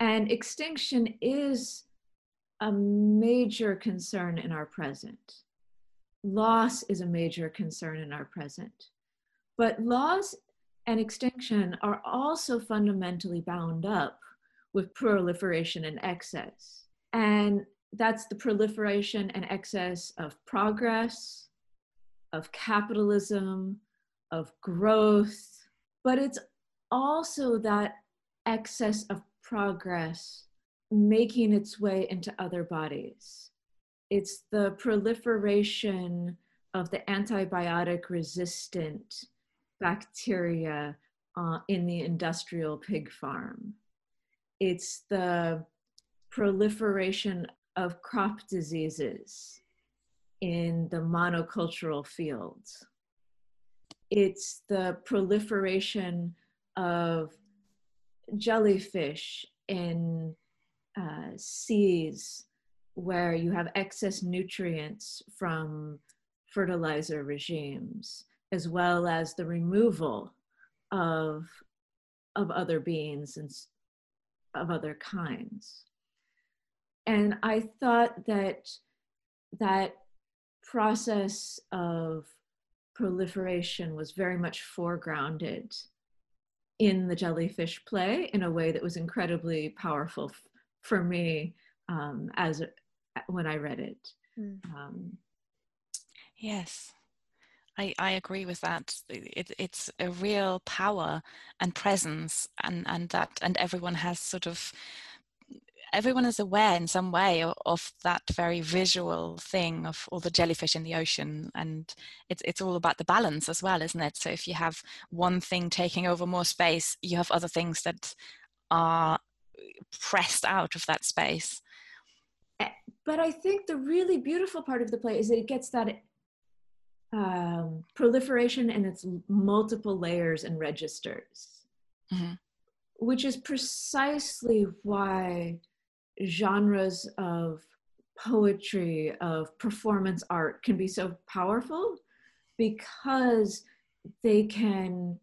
And extinction is a major concern in our present. Loss is a major concern in our present. But loss and extinction are also fundamentally bound up with proliferation and excess. And that's the proliferation and excess of progress, of capitalism, of growth, but it's also that excess of progress making its way into other bodies. It's the proliferation of the antibiotic resistant bacteria uh, in the industrial pig farm. It's the proliferation of crop diseases in the monocultural fields. It's the proliferation of jellyfish in uh, seas where you have excess nutrients from fertilizer regimes, as well as the removal of, of other beings and of other kinds. And I thought that that process of proliferation was very much foregrounded in the jellyfish play in a way that was incredibly powerful f- for me um, as when I read it. Mm. Um, yes. I, I agree with that. It, it's a real power and presence, and, and that and everyone has sort of everyone is aware in some way of, of, that very visual thing of all the jellyfish in the ocean and it's, it's all about the balance as well isn't it? So if you have one thing taking over more space you have other things that are pressed out of that space. Eh, but i think the really beautiful part of the play is that it gets that um, proliferation and its multiple layers and registers. Mm-hmm. which is precisely why genres of poetry, of performance art can be so powerful because they can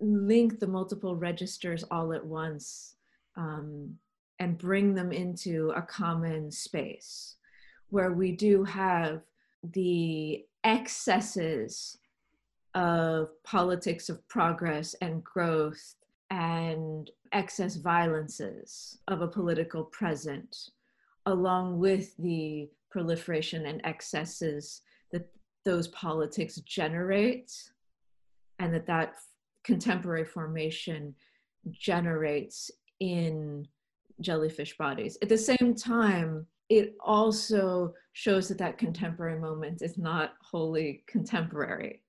link the multiple registers all at once um, and bring them into a common space where we do have the excesses of politics of progress and growth and excess violences of a political present, along with the proliferation and excesses that those politics generate, and that that contemporary formation generates in jellyfish bodies. At the same time, it also shows that that contemporary moment is not wholly contemporary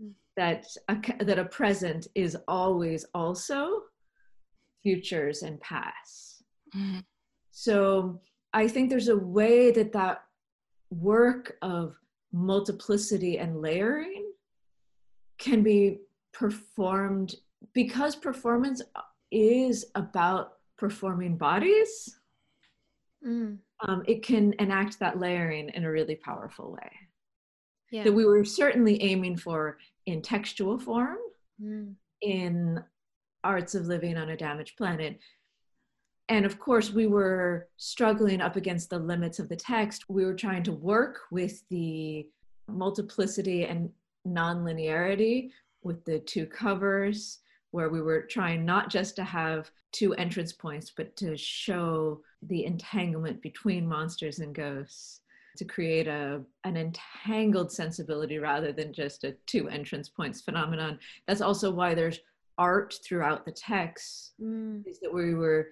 hmm. that a, that a present is always also futures and past. Mm-hmm. So I think there's a way that that work of multiplicity and layering can be performed because performance is about performing bodies. Mm. Um, it can enact that layering in a really powerful way yeah. that we were certainly aiming for in textual form mm. in arts of living on a damaged planet and of course we were struggling up against the limits of the text we were trying to work with the multiplicity and nonlinearity with the two covers where we were trying not just to have two entrance points but to show the entanglement between monsters and ghosts to create a an entangled sensibility rather than just a two entrance points phenomenon. That's also why there's art throughout the text. Mm. Is that we were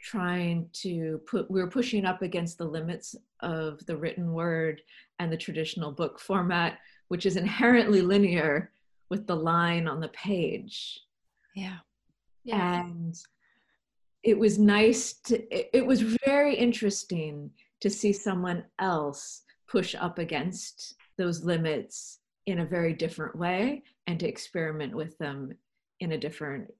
trying to put we were pushing up against the limits of the written word and the traditional book format, which is inherently linear with the line on the page. Yeah. Yeah. And it was nice to it, it was very interesting to see someone else push up against those limits in a very different way and to experiment with them in a different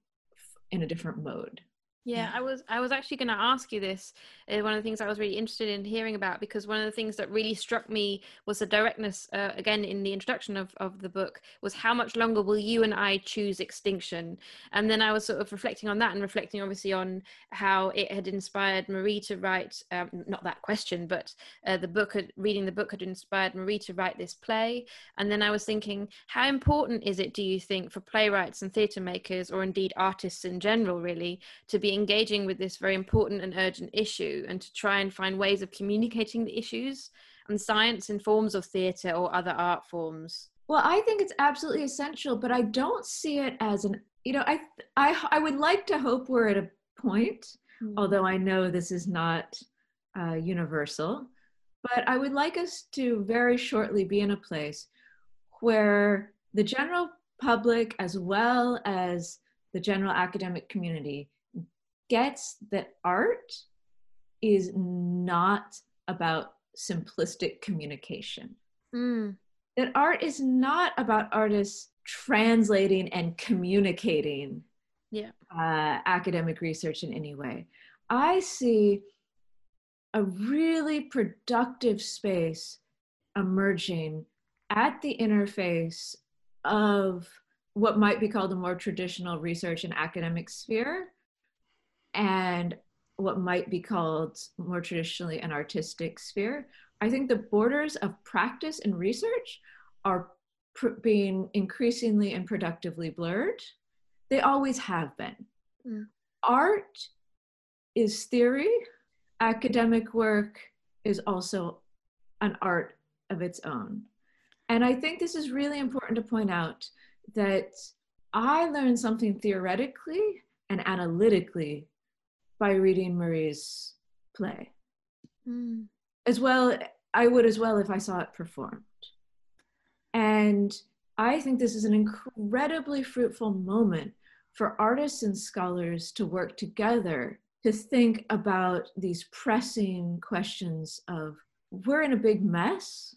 in a different mode Yeah, I was I was actually going to ask you this. Uh, one of the things I was really interested in hearing about because one of the things that really struck me was the directness uh, again in the introduction of of the book was how much longer will you and I choose extinction? And then I was sort of reflecting on that and reflecting obviously on how it had inspired Marie to write um, not that question, but uh, the book had reading the book had inspired Marie to write this play. And then I was thinking, how important is it, do you think, for playwrights and theatre makers, or indeed artists in general, really, to be engaging with this very important and urgent issue and to try and find ways of communicating the issues and science in forms of theatre or other art forms? Well, I think it's absolutely essential, but I don't see it as an, you know, I, I, I would like to hope we're at a point, mm. although I know this is not uh, universal, but I would like us to very shortly be in a place where the general public, as well as the general academic community, gets that art is not about simplistic communication. Mm. That art is not about artists translating and communicating yeah. uh, academic research in any way. I see a really productive space emerging at the interface of what might be called a more traditional research and academic sphere and what might be called more traditionally an artistic sphere. I think the borders of practice and research are pr- being increasingly and productively blurred. They always have been. Mm. Art is theory, academic work is also an art of its own. And I think this is really important to point out that I learned something theoretically and analytically by reading Marie's play. Mm. As well, I would as well if I saw it performed. And I think this is an incredibly fruitful moment for artists and scholars to work together to think about these pressing questions of we're in a big mess.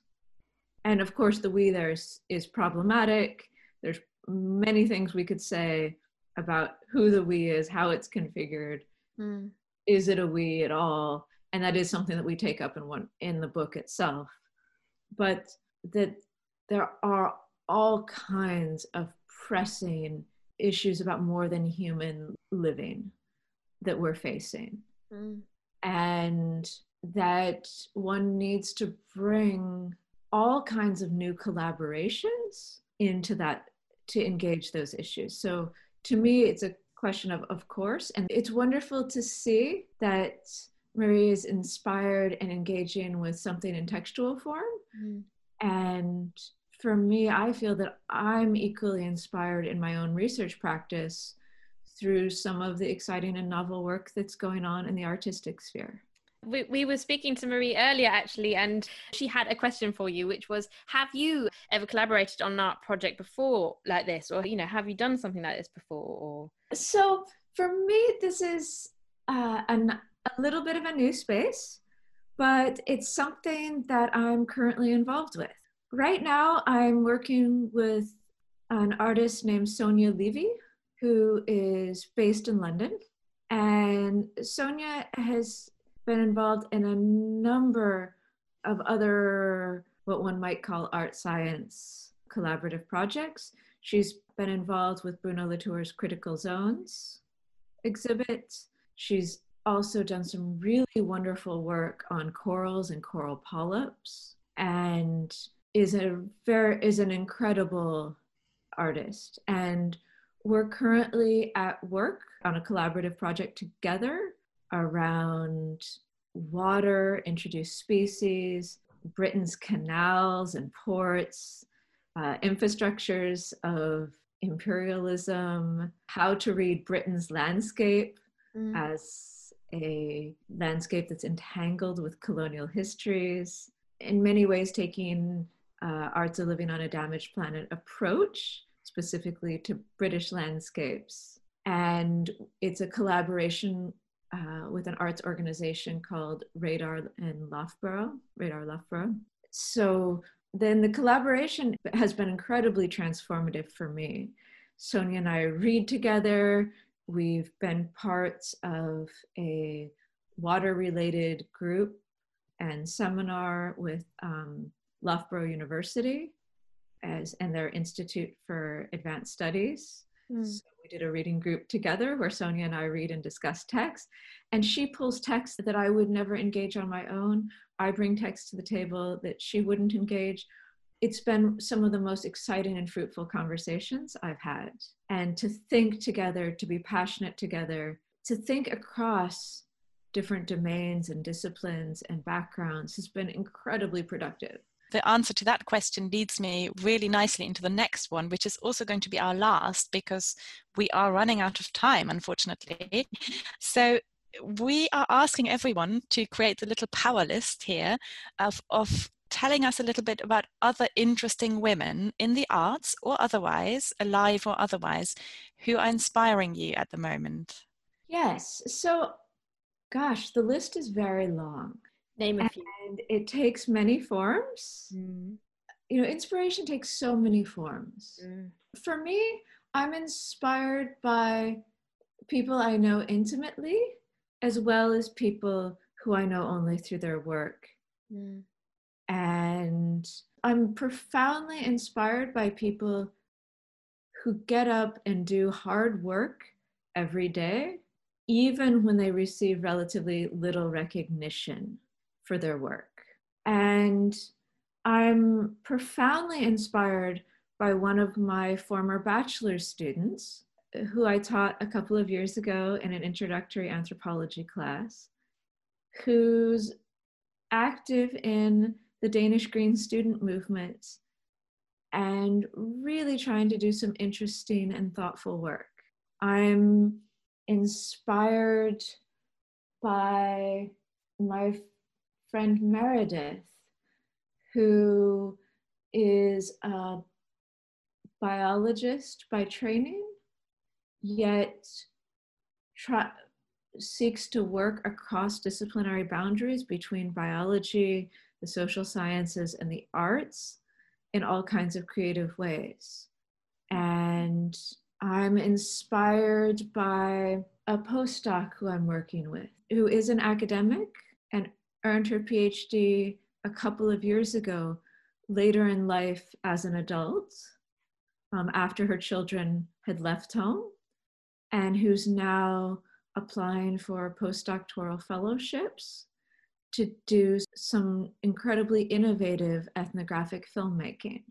And of course, the we there is, is problematic. There's many things we could say about who the we is, how it's configured. Mm. Is it a we at all? And that is something that we take up in one in the book itself. But that there are all kinds of pressing issues about more than human living that we're facing. Mm. And that one needs to bring all kinds of new collaborations into that to engage those issues. So to me, it's a question of of course, and it's wonderful to see that Marie is inspired and engaging with something in textual form. Mm. And for me, I feel that I'm equally inspired in my own research practice through some of the exciting and novel work that's going on in the artistic sphere. We, we were speaking to Marie earlier actually, and she had a question for you, which was Have you ever collaborated on an art project before like this? Or, you know, have you done something like this before? Or So for me, this is uh, an, a little bit of a new space, but it's something that I'm currently involved with. Right now, I'm working with an artist named Sonia Levy, who is based in London. And Sonia has been involved in a number of other, what one might call art science collaborative projects. She's been involved with Bruno Latour's Critical Zones exhibit. She's also done some really wonderful work on corals and coral polyps and is a very is an incredible artist and we're currently at work on a collaborative project together around water, introduced species, Britain's canals and ports, uh, infrastructures of imperialism, how to read Britain's landscape Mm. as a landscape that's entangled with colonial histories, in many ways taking uh, arts of living on a damaged planet approach specifically to British landscapes. And it's a collaboration with an arts organization called Radar in Loughborough, Radar Loughborough. So then the collaboration has been incredibly transformative for me. Sonia and I read together, We've been parts of a water related group and seminar with um, Loughborough University as and their Institute for Advanced Studies. Mm. So we did a reading group together where Sonia and I read and discuss text. And she pulls text that I would never engage on my own. I bring text to the table that she wouldn't engage. It's been some of the most exciting and fruitful conversations I've had. And to think together, to be passionate together, to think across different domains and disciplines and backgrounds has been incredibly productive the answer to that question leads me really nicely into the next one, which is also going to be our last because we are running out of time, unfortunately. So we are asking everyone to create the little power list here of, of telling us a little bit about other interesting women in the arts or otherwise, alive or otherwise, who are inspiring you at the moment. Yes. So Gosh, the list is very long. Name a and it takes many forms. Mm. You know, inspiration takes so many forms. Mm. For me, I'm inspired by people I know intimately, as well as people who I know only through their work. Mm. And I'm profoundly inspired by people who get up and do hard work every day even when they receive relatively little recognition for their work. And I'm profoundly inspired by one of my former bachelor's students, who I taught a couple of years ago in an introductory anthropology class, who's active in the Danish Green Student Movement and really trying to do some interesting and thoughtful work. I'm inspired by my friend Meredith, who is a biologist by training, yet seeks to work across disciplinary boundaries between biology, the social sciences, and the arts in all kinds of creative ways. And I'm inspired by a postdoc who I'm working with, who is an academic and earned her PhD a couple of years ago, later in life as an adult, um, after her children had left home, and who's now applying for postdoctoral fellowships to do some incredibly innovative ethnographic filmmaking.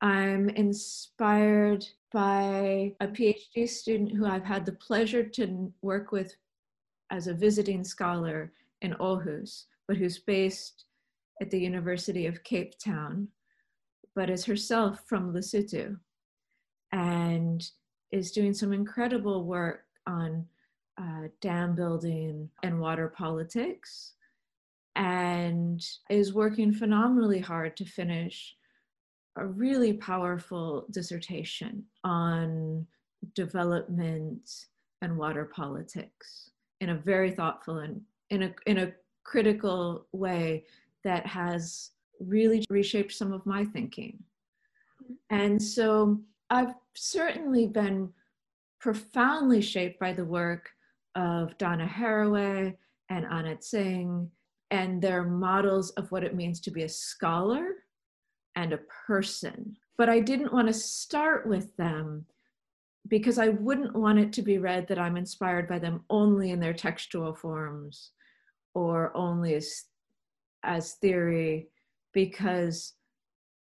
I'm inspired by a PhD student who I've had the pleasure to work with as a visiting scholar in Aarhus, but who's based at the University of Cape Town, but is herself from Lesotho and is doing some incredible work on uh, dam building and water politics and is working phenomenally hard to finish a really powerful dissertation on development and water politics in a very thoughtful and in a in a critical way that has really reshaped some of my thinking. And so I've certainly been profoundly shaped by the work of Donna Haraway and Anna Tsing and their models of what it means to be a scholar and a person. But I didn't want to start with them because I wouldn't want it to be read that I'm inspired by them only in their textual forms or only as, as theory, because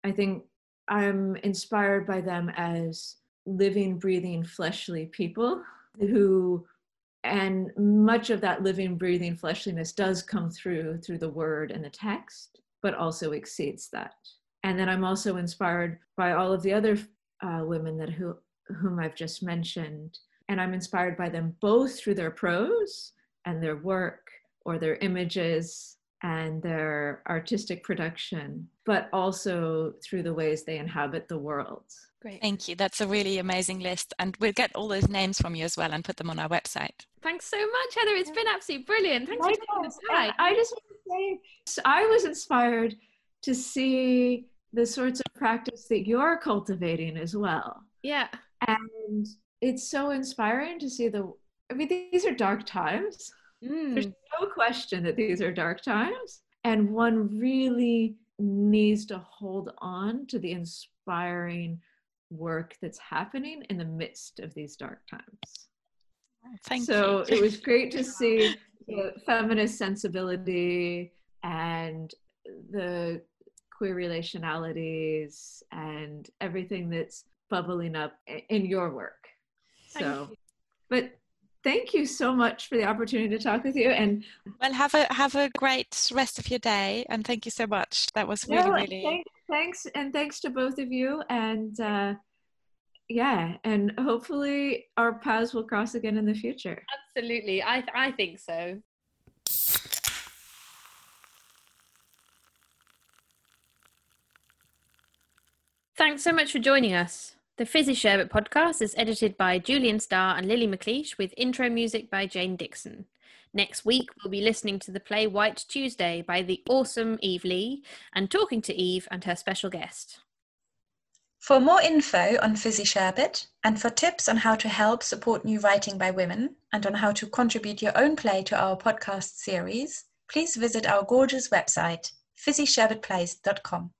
I think I'm inspired by them as living, breathing, fleshly people who, and much of that living, breathing fleshliness does come through through the word and the text, but also exceeds that. And then I'm also inspired by all of the other uh, women that who whom I've just mentioned, and I'm inspired by them both through their prose and their work or their images and their artistic production, but also through the ways they inhabit the world. Great. Thank you. That's a really amazing list. And we'll get all those names from you as well and put them on our website. Thanks so much, Heather. It's been absolutely brilliant. Thanks for taking the time. I just want to say, I was inspired to see the sorts of practice that you're cultivating as well. Yeah. And it's so inspiring to see the I mean, these are dark times. There's Mm. no question that these are dark times. And one really needs to hold on to the inspiring work that's happening in the midst of these dark times. Thank so you. it was great to see the feminist sensibility and the queer relationalities and everything that's bubbling up in your work. Thank So, but thank you so much for the opportunity to talk with you. And Well, have a have a great rest of your day, and thank you so much. That was really, no, really. thank- thanks, and thanks to both of you. And uh, yeah, and hopefully our paths will cross again in the future. Absolutely. I I think so. Thanks so much for joining us. The Fizzy Sherbet podcast is edited by Julian Starr and Lily McLeish with intro music by Jane Dickson. Next week, we'll be listening to the play White Tuesday by the awesome Eve Lee and talking to Eve and her special guest. For more info on Fizzy Sherbet and for tips on how to help support new writing by women and on how to contribute your own play to our podcast series, please visit our gorgeous website, fizzysherbetplays.com.